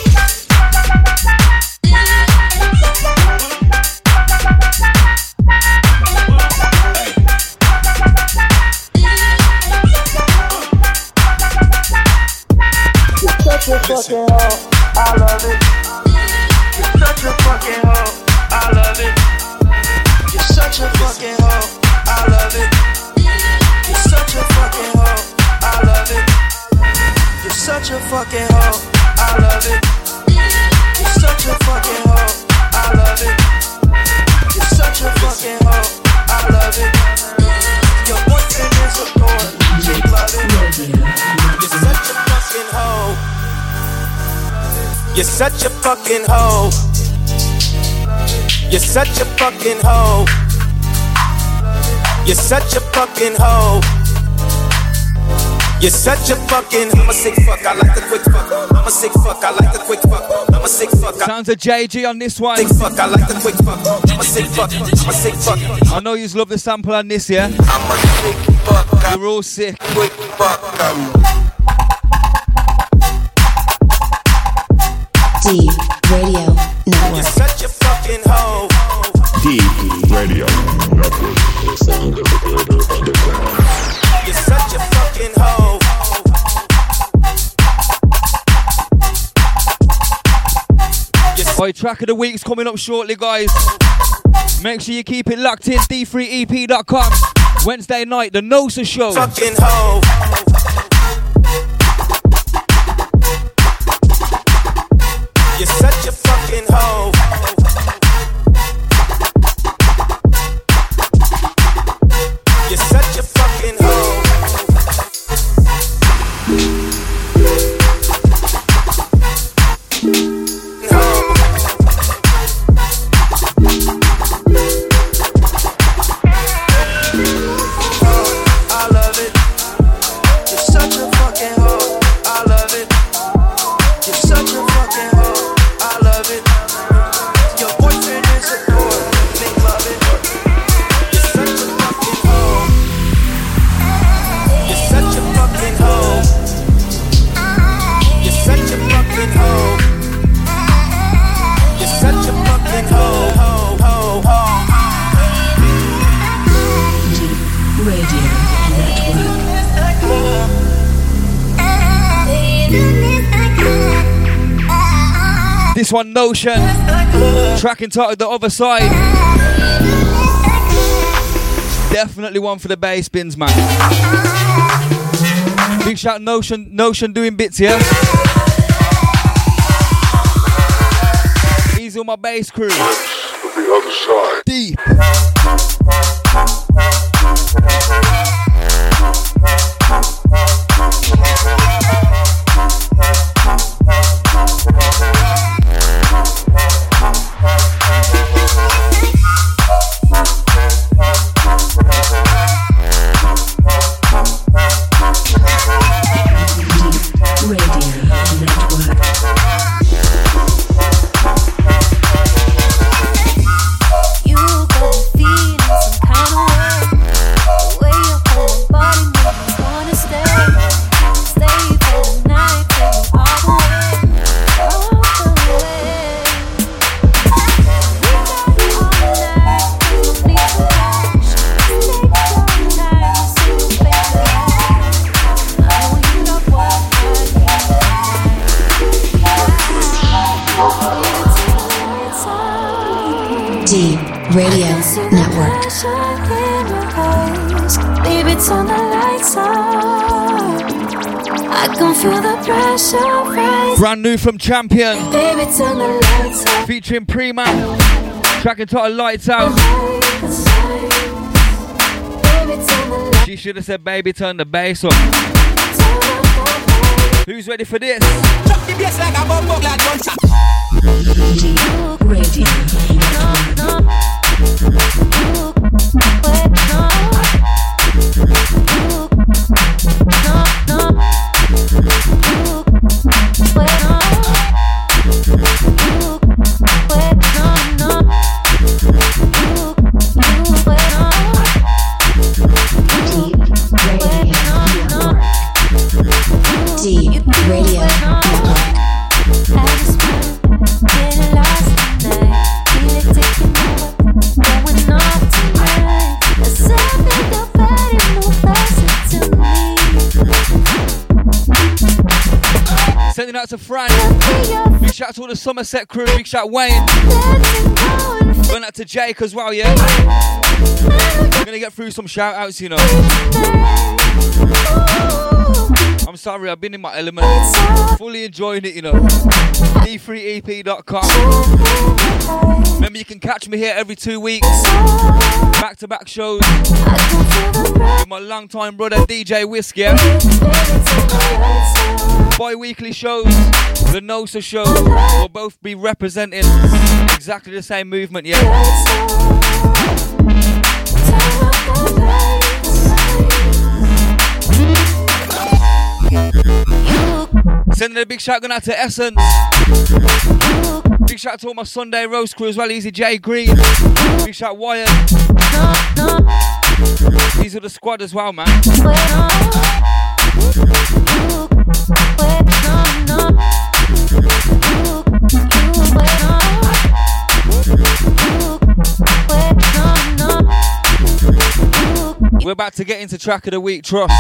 Such a fucking hoe. You're such a fucking hoe. You're such a fucking. I'm a sick fuck. I like the quick fuck. I'm a sick fuck. I like the quick fuck. I'm a sick fuck. Sounds of JG on this one. sick fuck. I like the quick fuck. I'm a sick fuck. I'm a sick fuck. I know you love the sample on this, yeah? I'm a sick fuck. You're all sick. Quick fuck. D Radio You're Network. such a fucking hoe. Radio of the track of the week's coming up shortly, guys. Make sure you keep it locked in. D3EP.com. Wednesday night, the NOSA show. Fucking. You're such a fucking hoe. One, Notion. Track entitled The Other Side. Definitely one for the bass bins, man. Big shout Notion, Notion doing bits here. Easy on my bass crew. The other side. Deep. Brand new from Champion. Baby, turn the lights on. Featuring Prima. Track entitled Lights Out. She should have said, baby, turn the bass up. Who's ready for this? Radio D shout out to all the Somerset crew. Big shout Wayne. Going out to Jake as well, yeah? We're gonna get through some shout outs, you know. I'm sorry, I've been in my element. Fully enjoying it, you know. D3EP.com. Remember, you can catch me here every two weeks. Back to back shows. With my longtime brother, DJ Whiskey. Bi weekly shows. The Nosa show will both be representing exactly the same movement, yeah? Sending a big shout out to Essence. Big shout out to all my Sunday roast crew as well. Easy J Green. Big shout Wyatt. These are the squad as well, man. We're about to get into track of the week, trust.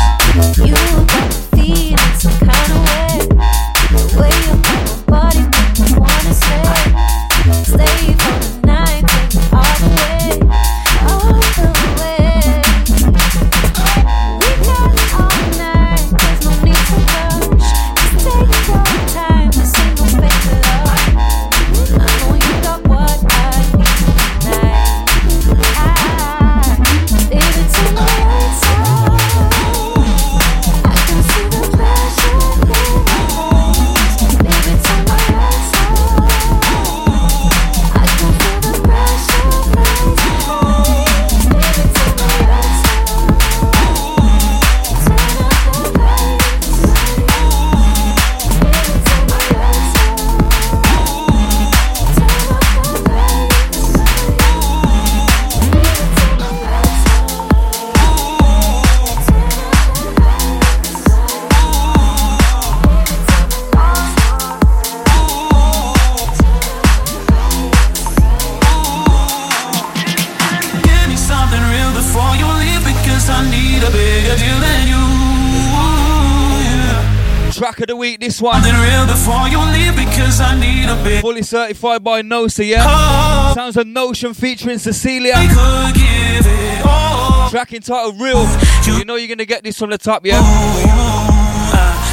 Need a bit. Fully certified by Nosa, yeah? Oh. Sounds of Notion featuring Cecelia. I could give it all. Track entitled Real. You know you're gonna get this from the top, yeah?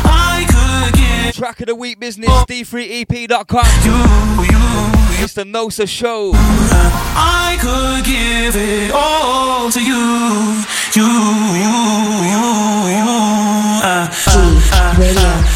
I could give Track of the week business, d3ep.com. It's the Nosa show. I could give it all to you. You, you, you, you. Uh, uh, Radio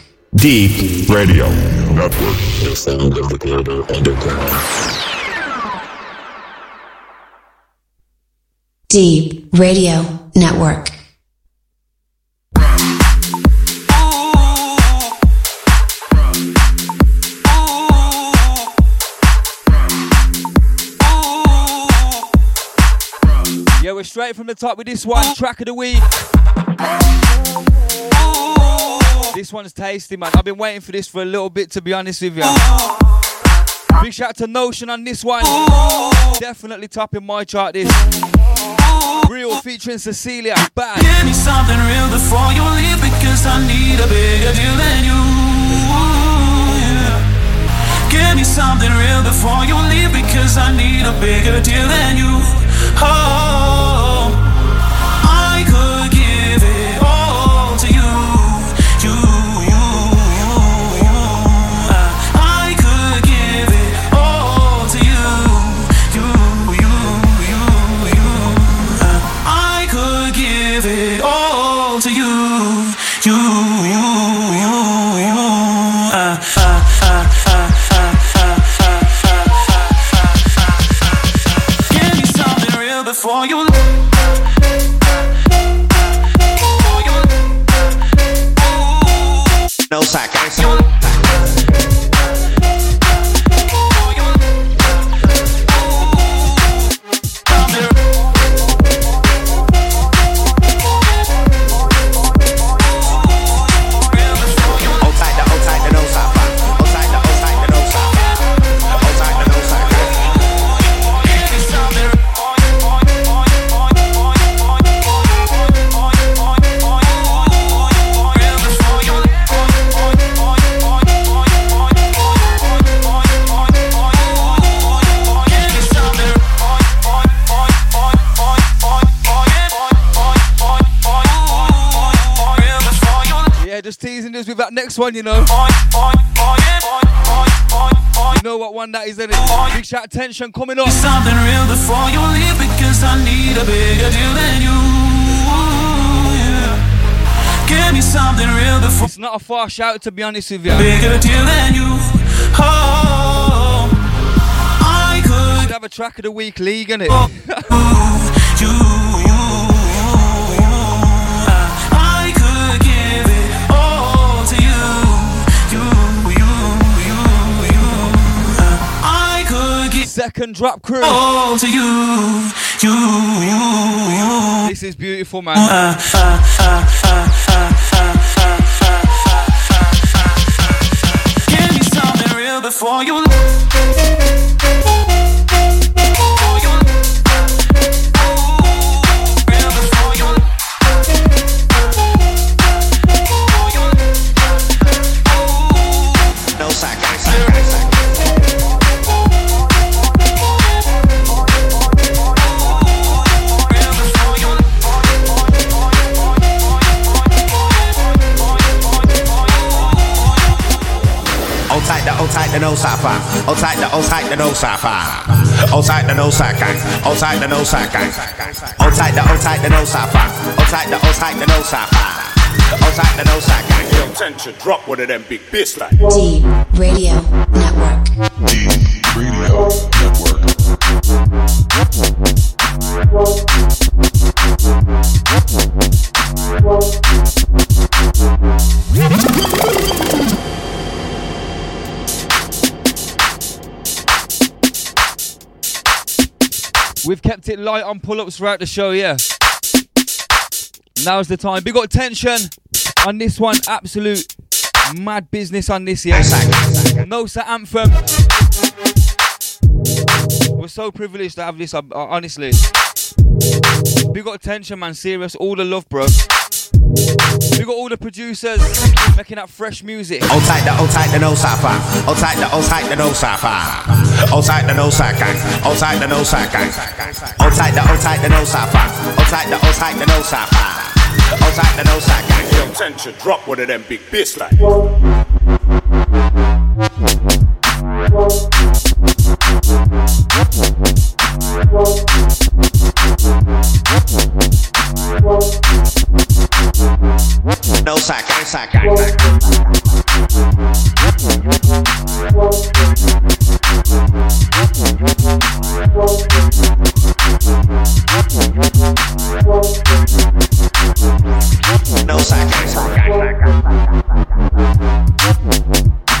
Deep Radio Network. The sound of the global underground. Deep Radio Network. Yeah, we're straight from the top with this one. Track of the week. This one's tasty, man. I've been waiting for this for a little bit, to be honest with you. Big shout out to Notion on this one. Definitely topping my chart, this. Real featuring Cecelia. Bad. Give me something real before you leave because I need a bigger deal than you. Yeah. Give me something real before you leave because I need a bigger deal than you. Oh, No sack. That next one, you know. You know what one that is, isn't it? Big shout tension coming up. Something real before you leave because I need a bigger deal than you. Yeah. Give me something real before. It's not a far shout, to be honest with you. Bigger deal than you. Oh, I could Should have a track of the week league, innit? Oh. you, you, Second drop crew. all to you. You, you, you. This is beautiful, man. Uh, uh, uh, uh, uh, uh, uh. Give me something real before you. No no safa. Hold tight, the hold tight, the no safa. Hold tight, the no sack gang. Hold tight, the no sack gang. Hold tight, the hold tight, the no safa. Hold tight, the hold tight, the no safa. Hold tight, the no sack gang. Yo, tension, drop one of them big bass like. Deep Radio Network. Deep Radio it light on pull ups throughout the show, yeah. Now's the time. Big got tension on this one. Absolute mad business on this, yeah. Nosa Anthem. We're so privileged to have this, uh, honestly. Big got attention, man. Serious. All the love, bro. We got all the producers making that fresh music. Hold tight the, hold tight the no safa. Hold tight the, hold tight the no safa. Tight the safa. Hold tight the safa. Hold tight the, tight the safa. Hold tight the, tight the safa. Hold tight the no safa. Yo, tension, drop one of them big bass like. No saca, no saca. No saca, no saca. No saca. No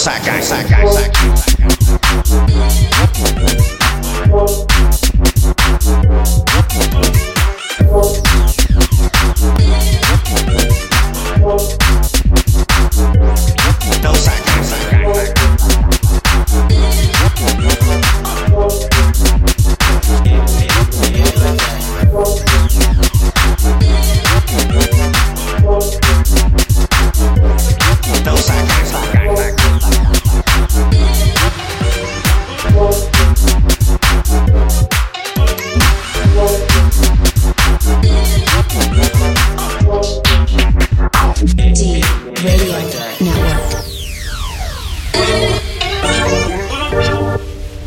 saca, saca, saca. No saca.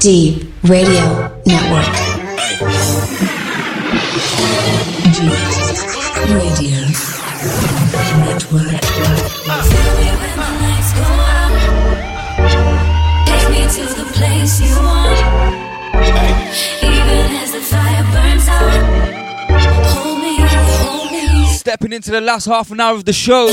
Deep Radio Network. Deep Radio Network. Take me to the place you want. Even as the fire burns out. Hold me, hold me. Stepping into the last half an hour of the show.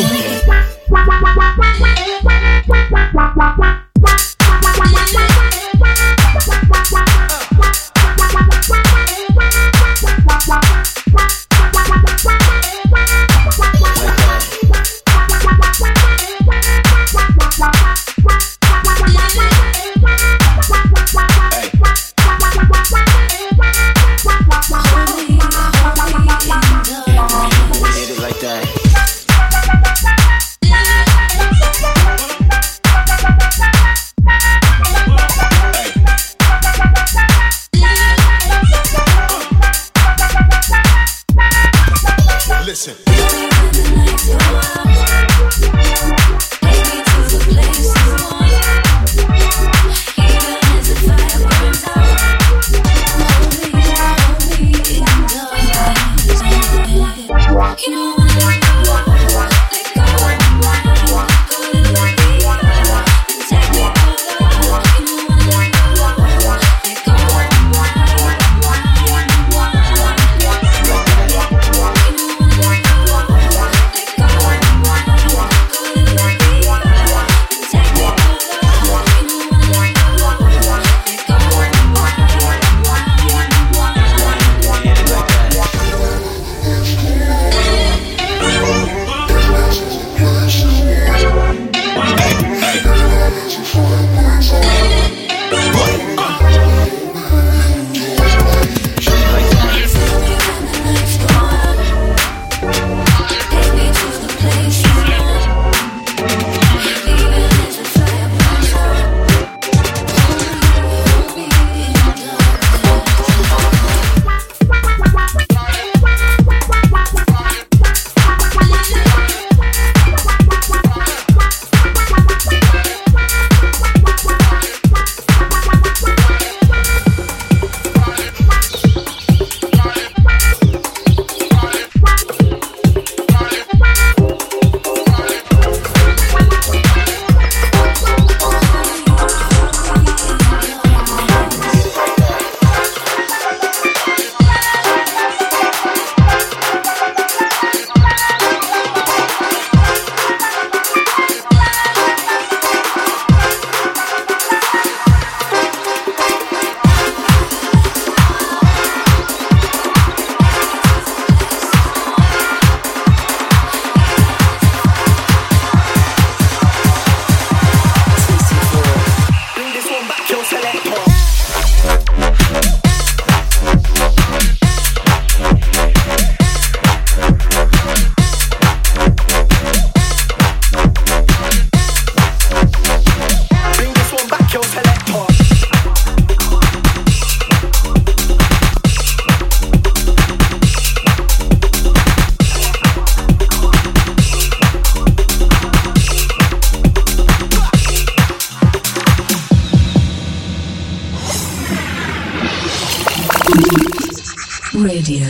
Radio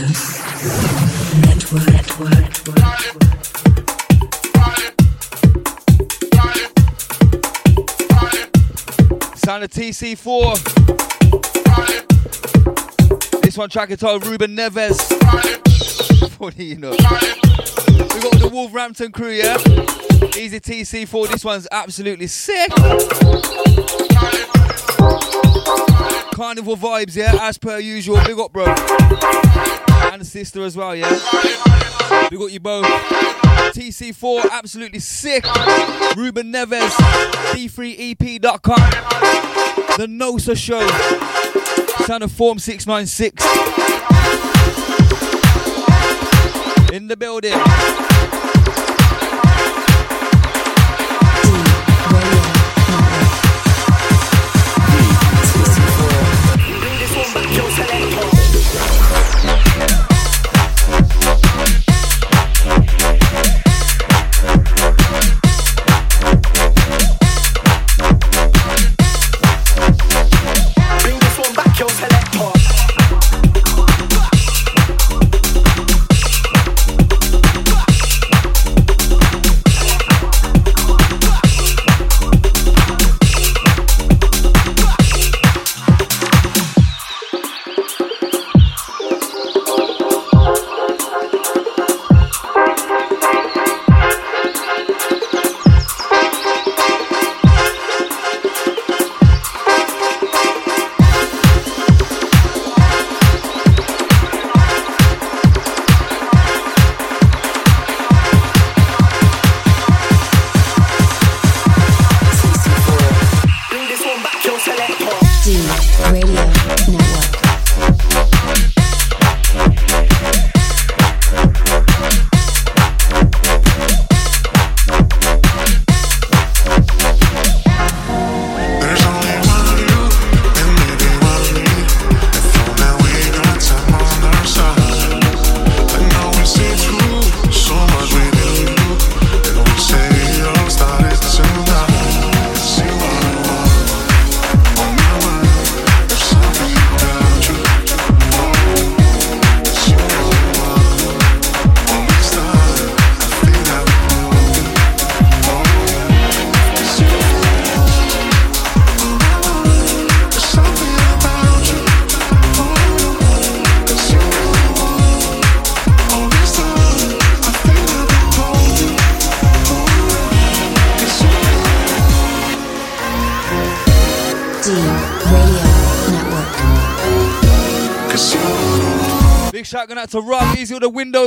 Network. Network. Sound of TC4. This one track entitled Ruben Neves. Funny, you know. We got the Wolverhampton crew, yeah? Easy TC4. This one's absolutely sick. Carnival vibes, yeah? As per usual. Big up, bro. And sister as well, yeah? We got you both. TC4, absolutely sick. Ruben Neves, D3EP.com. The Nosa Show. Sound of Form 696. In the building.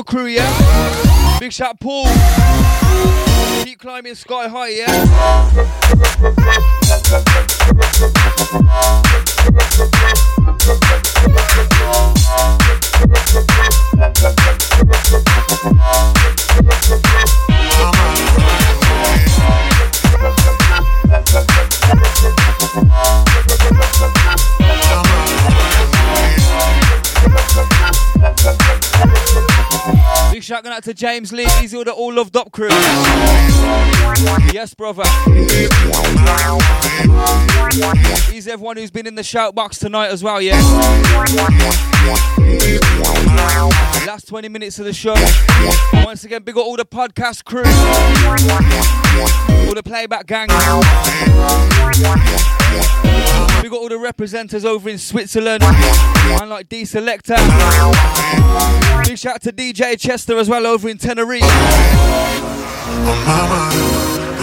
Crew, yeah? Big shout Paul. Keep climbing sky high, yeah? James Lee, easy with the all loved up crew. Yes, brother. He's everyone who's been in the shout box tonight as well, yeah? Last 20 minutes of the show. Once again, big up all the podcast crew, all the playback gang. We got all the representatives over in Switzerland, man like D Selektah. Big shout out to DJ Chester as well over in Tenerife.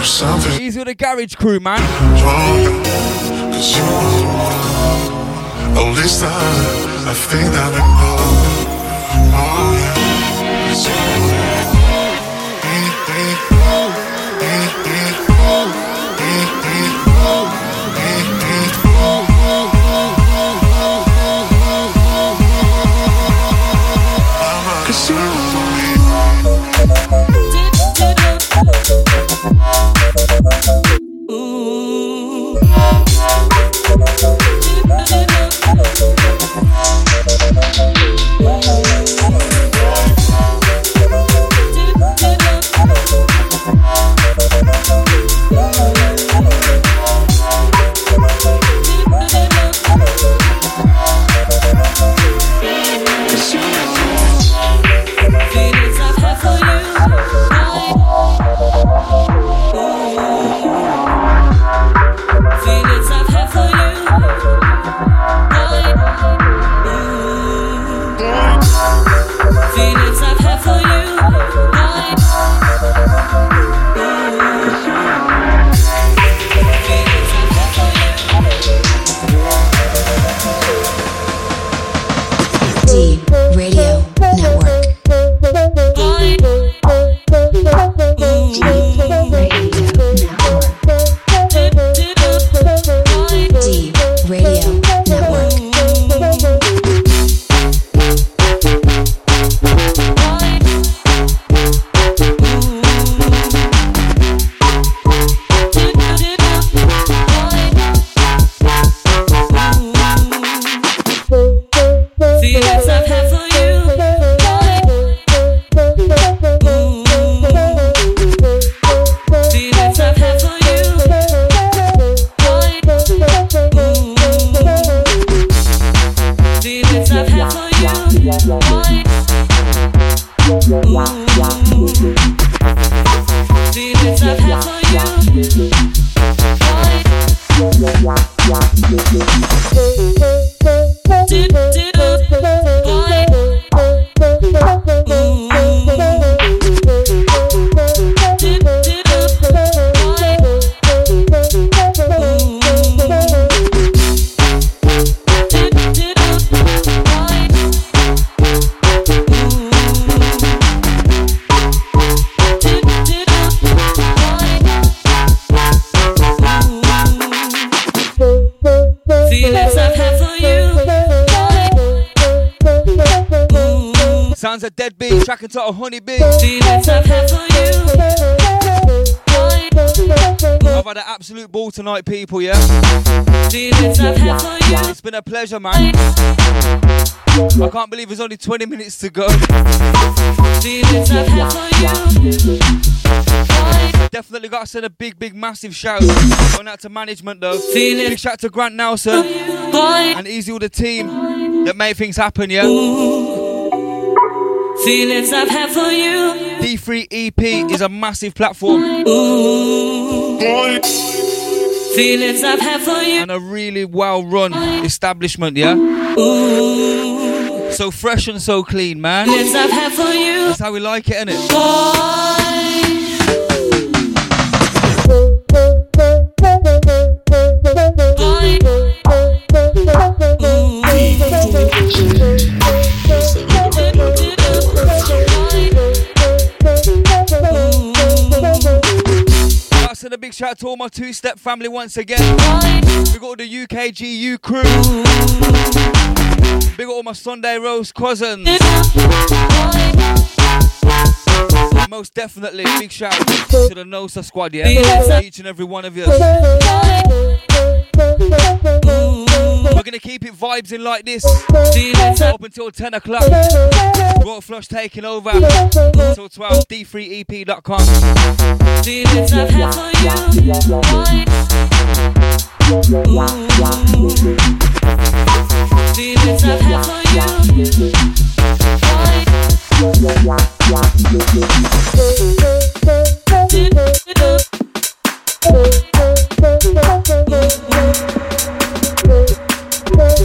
something Easy with the garage crew, man. I think that I know. Oh, yeah. Ooh. Track entitled Honey I've had for I've had an absolute ball tonight, people, yeah? Feelings I've had for you. It's been a pleasure, man. I can't believe there's only 20 minutes to go. Feelings I've had for you. Definitely got to send a big, big, massive shout. Going out to management, though. Big shout to Grant Nelson and Easy all the team that made things happen, yeah? Feelings I've had for you. D3EP is a massive platform. Ooh. Feelings I've had for you. And a really well run establishment, yeah? So fresh and so clean, man. Feelings I've had for you. That's how we like it, innit? Gotta big shout out to all my two step family once again. We got all the UKGU crew. Big all my Sunday Rose cousins. Most definitely, big shout out to the Nosa squad, yeah? Each and every one of you. We're gonna keep it vibes in like this up until 10 o'clock. Royal Flush taking over until 12. D3EP.com. Feelings I've had for you. Feelings I've had for you. D.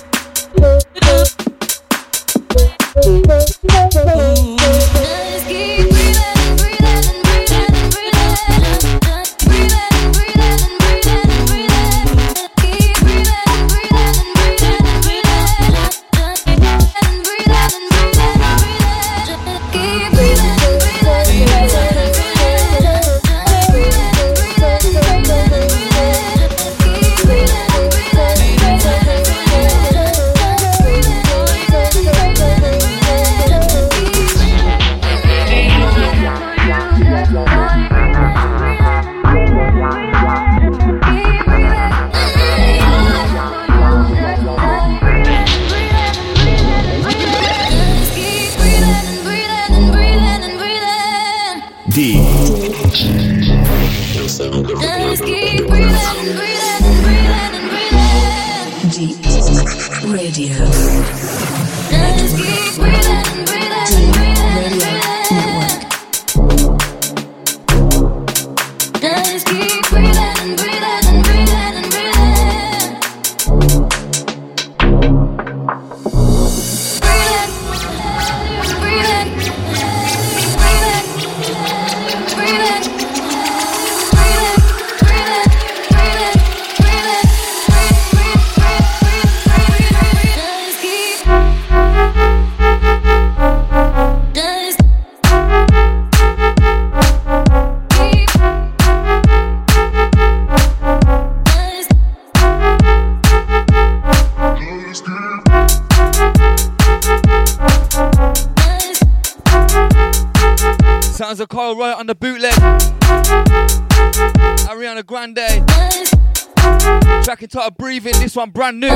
Track entitled Breathing. This one brand new.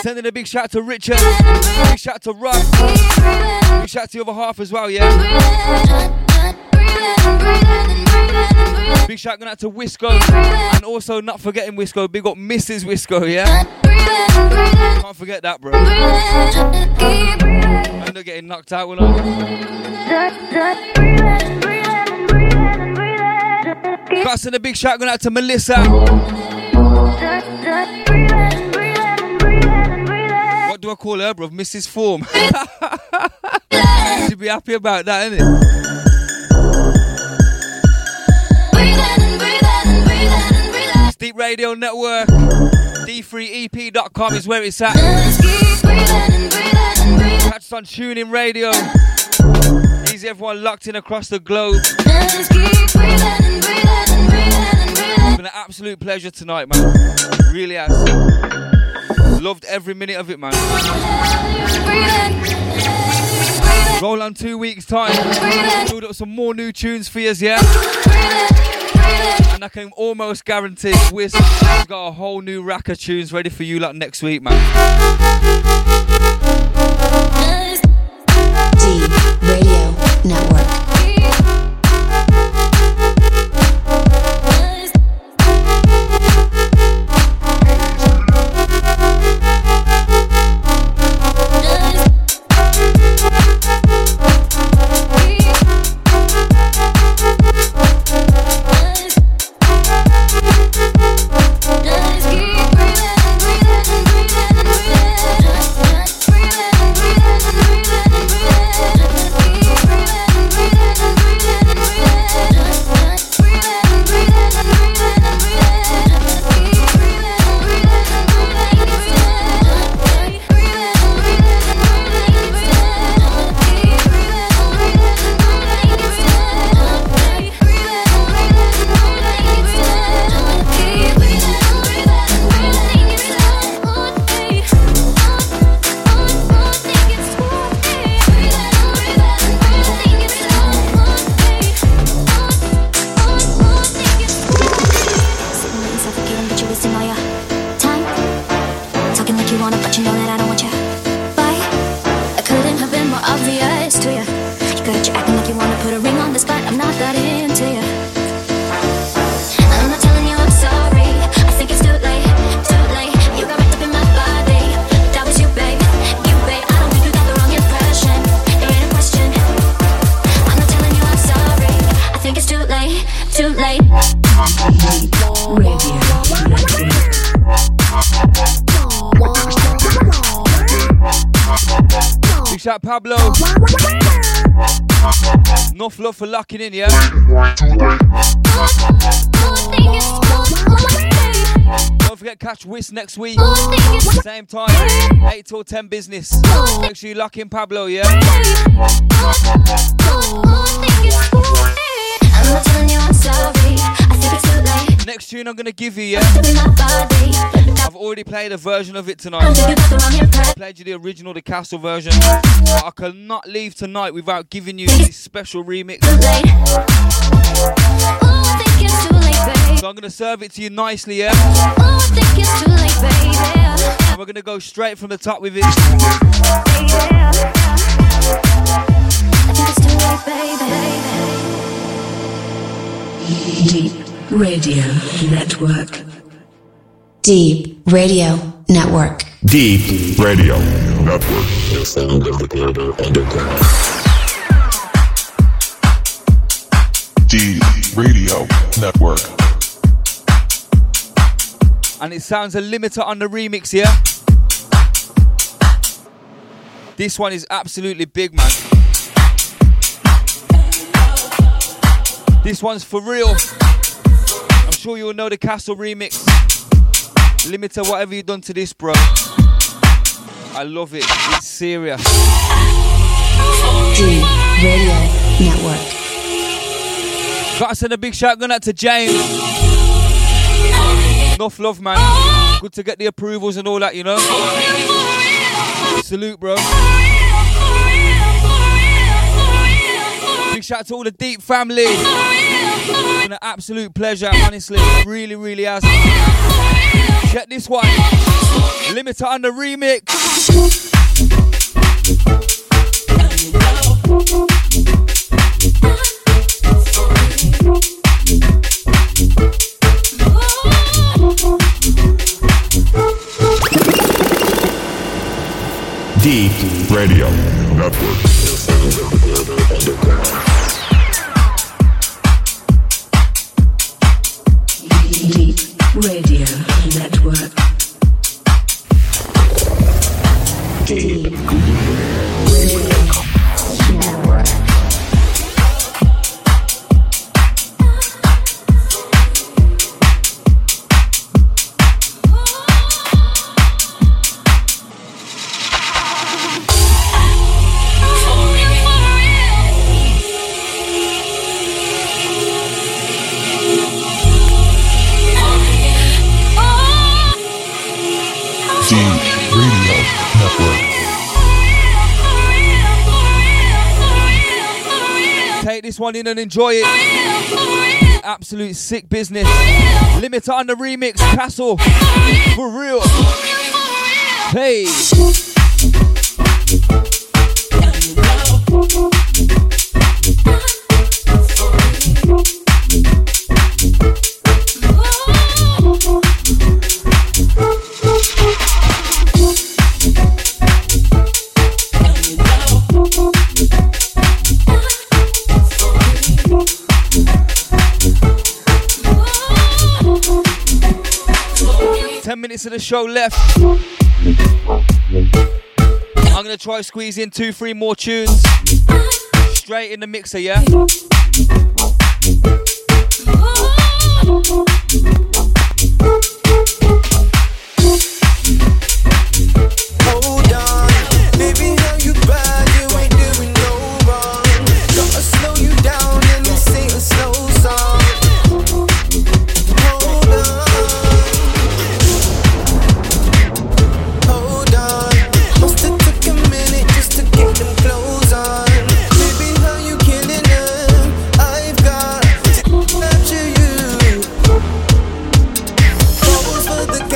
Sending a big shout to Richard. Big shout to Rob. Big shout to the other half as well, yeah? Big shout out to Wisco. And also not forgetting Wisco. Big up Mrs. Wisco, yeah? Can't forget that, bro. I end up getting knocked out when I. Got to send a big shout out to Melissa. What do I call her, bro? Mrs. Form. She'd be happy about that, innit? Deep Radio Network. D3EP.com is where it's at. Catch on TuneIn radio. Easy everyone locked in across the globe. It's been an absolute pleasure tonight, man. Really has. Loved every minute of it, man. Roll on two weeks' time. Build up some more new tunes for you, yeah? And I can almost guarantee has got a whole new rack of tunes ready for you like next week, man. D Radio Network. Love for locking in, yeah? Don't forget, catch Whis next week. Same time, 8 till 10 business. Make sure you lock in Pablo, yeah? Next tune I'm gonna give you, yeah? I've played a version of it tonight. I played you the original, the Kastle version. But I cannot leave tonight without giving you this special remix. So I'm gonna serve it to you nicely, yeah? And we're gonna go straight from the top with it. Deep Radio Network. Deep Radio Network. Deep Radio Network. The sound of the global underground. Deep Radio Network. And it sounds a limiter on the remix, here. This one is absolutely big, man. This one's for real. I'm sure you'll know the Kastle remix. Limiter, whatever you done to this, bro. I love it. It's serious. D Radio Network. Gotta send a big shout out to James. Enough love, man. Good to get the approvals and all that, you know. Salute, bro. Big shout out to all the Deep family. It's been an absolute pleasure, honestly. Really, really has. Check this one. Limiter on the remix. Deep Radio Network. Deep Radio Network. Deep one in and enjoy it. Absolute sick business. Limiter on the remix, Kastle. For real. Hey. Minutes of the show left. I'm gonna try squeeze in two, three more tunes. Straight in the mixer, yeah?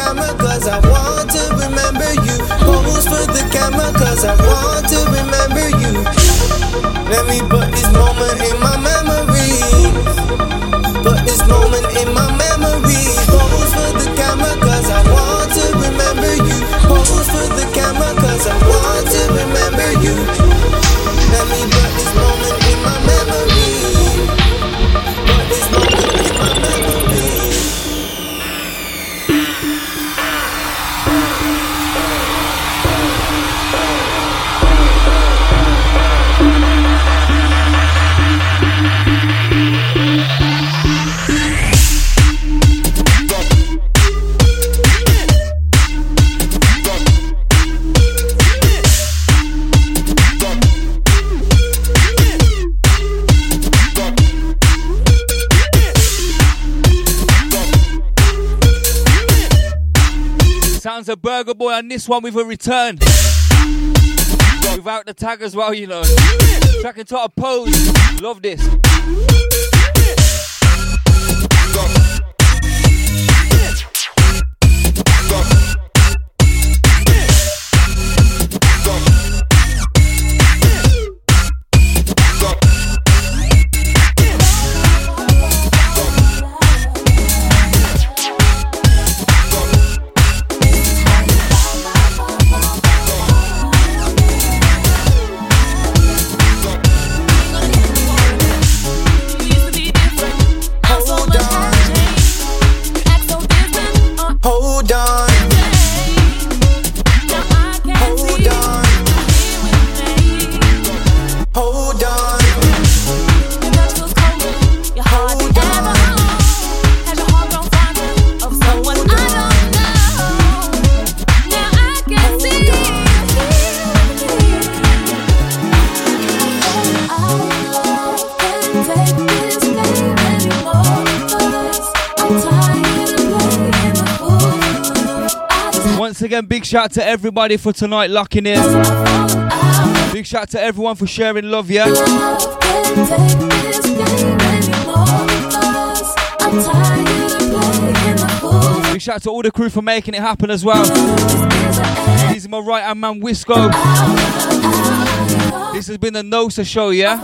Camera cause I want to remember you. Pose for the camera cause I want to remember you. Let me put this moment in my memory. Put this moment in my memory. Pose for the camera cause I want to remember you. Pose for the camera cause I want to remember you. Burger boy on this one with a return. Without the tag as well, you know. Track into a pose. Love this. Shout to everybody for tonight locking in. Big shout to everyone for sharing love, yeah? Big shout to all the crew for making it happen as well. This is my right hand man, Wisco. This has been the Nosa show, yeah?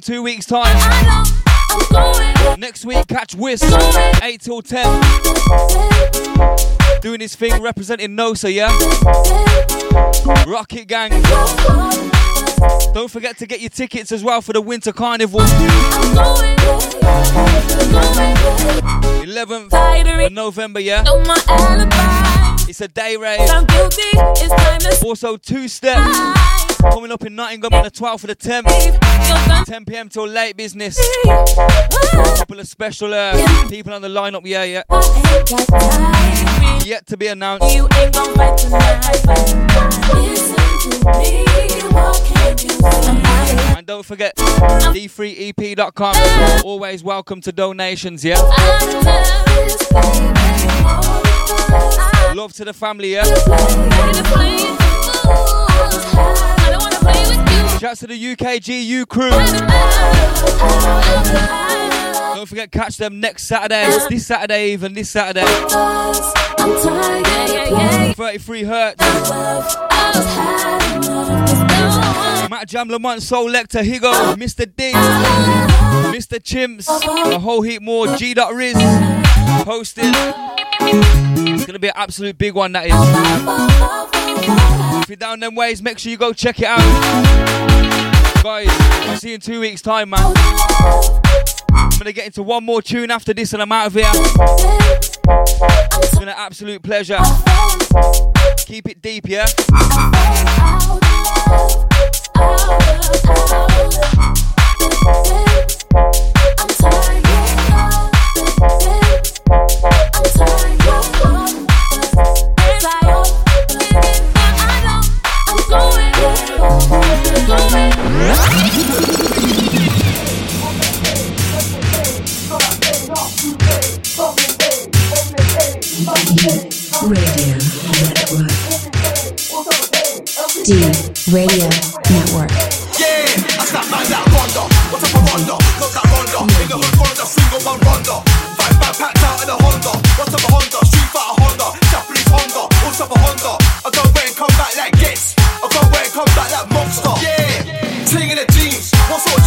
Two weeks' time. Next week, catch Wisk, 8 till 10. Doing his thing, representing NOSA, yeah? Rocket Gang. Don't forget to get your tickets as well for the Winter Carnival. 11th of November, yeah? It's a day rave. Also, two step coming up in Nottingham on the 12th of the 10th. 10 pm till late business. couple of special uh, people on the lineup, yeah, yeah. Yet to be announced. And don't forget, d3ep.com. Always welcome to donations, yeah? Love to the family, yeah? Shouts to the UKGU crew. Don't forget, catch them next Saturday. This Saturday, even this Saturday. 33 Hertz. Matt Jam Lamont, Soul Lecter, Higo, Mr. D, Mr. Chimps, a whole heap more. G. Riz hosting. It's gonna be an absolute big one, that is. If you're down them ways, make sure you go check it out. Guys, I'll see you in two weeks' time, man. I'm gonna get into one more tune after this and I'm out of here. It's been an absolute pleasure. Keep it deep, yeah? Radio Network. D Radio Network. Yeah, I that. What's up a that Ronda. In the hood, single one out in a Honda. What's up a Honda? Street Honda. Japanese Honda. What's up a Honda? I go away and come back like. I go away and come back like Monster. Yeah, the jeans. What sort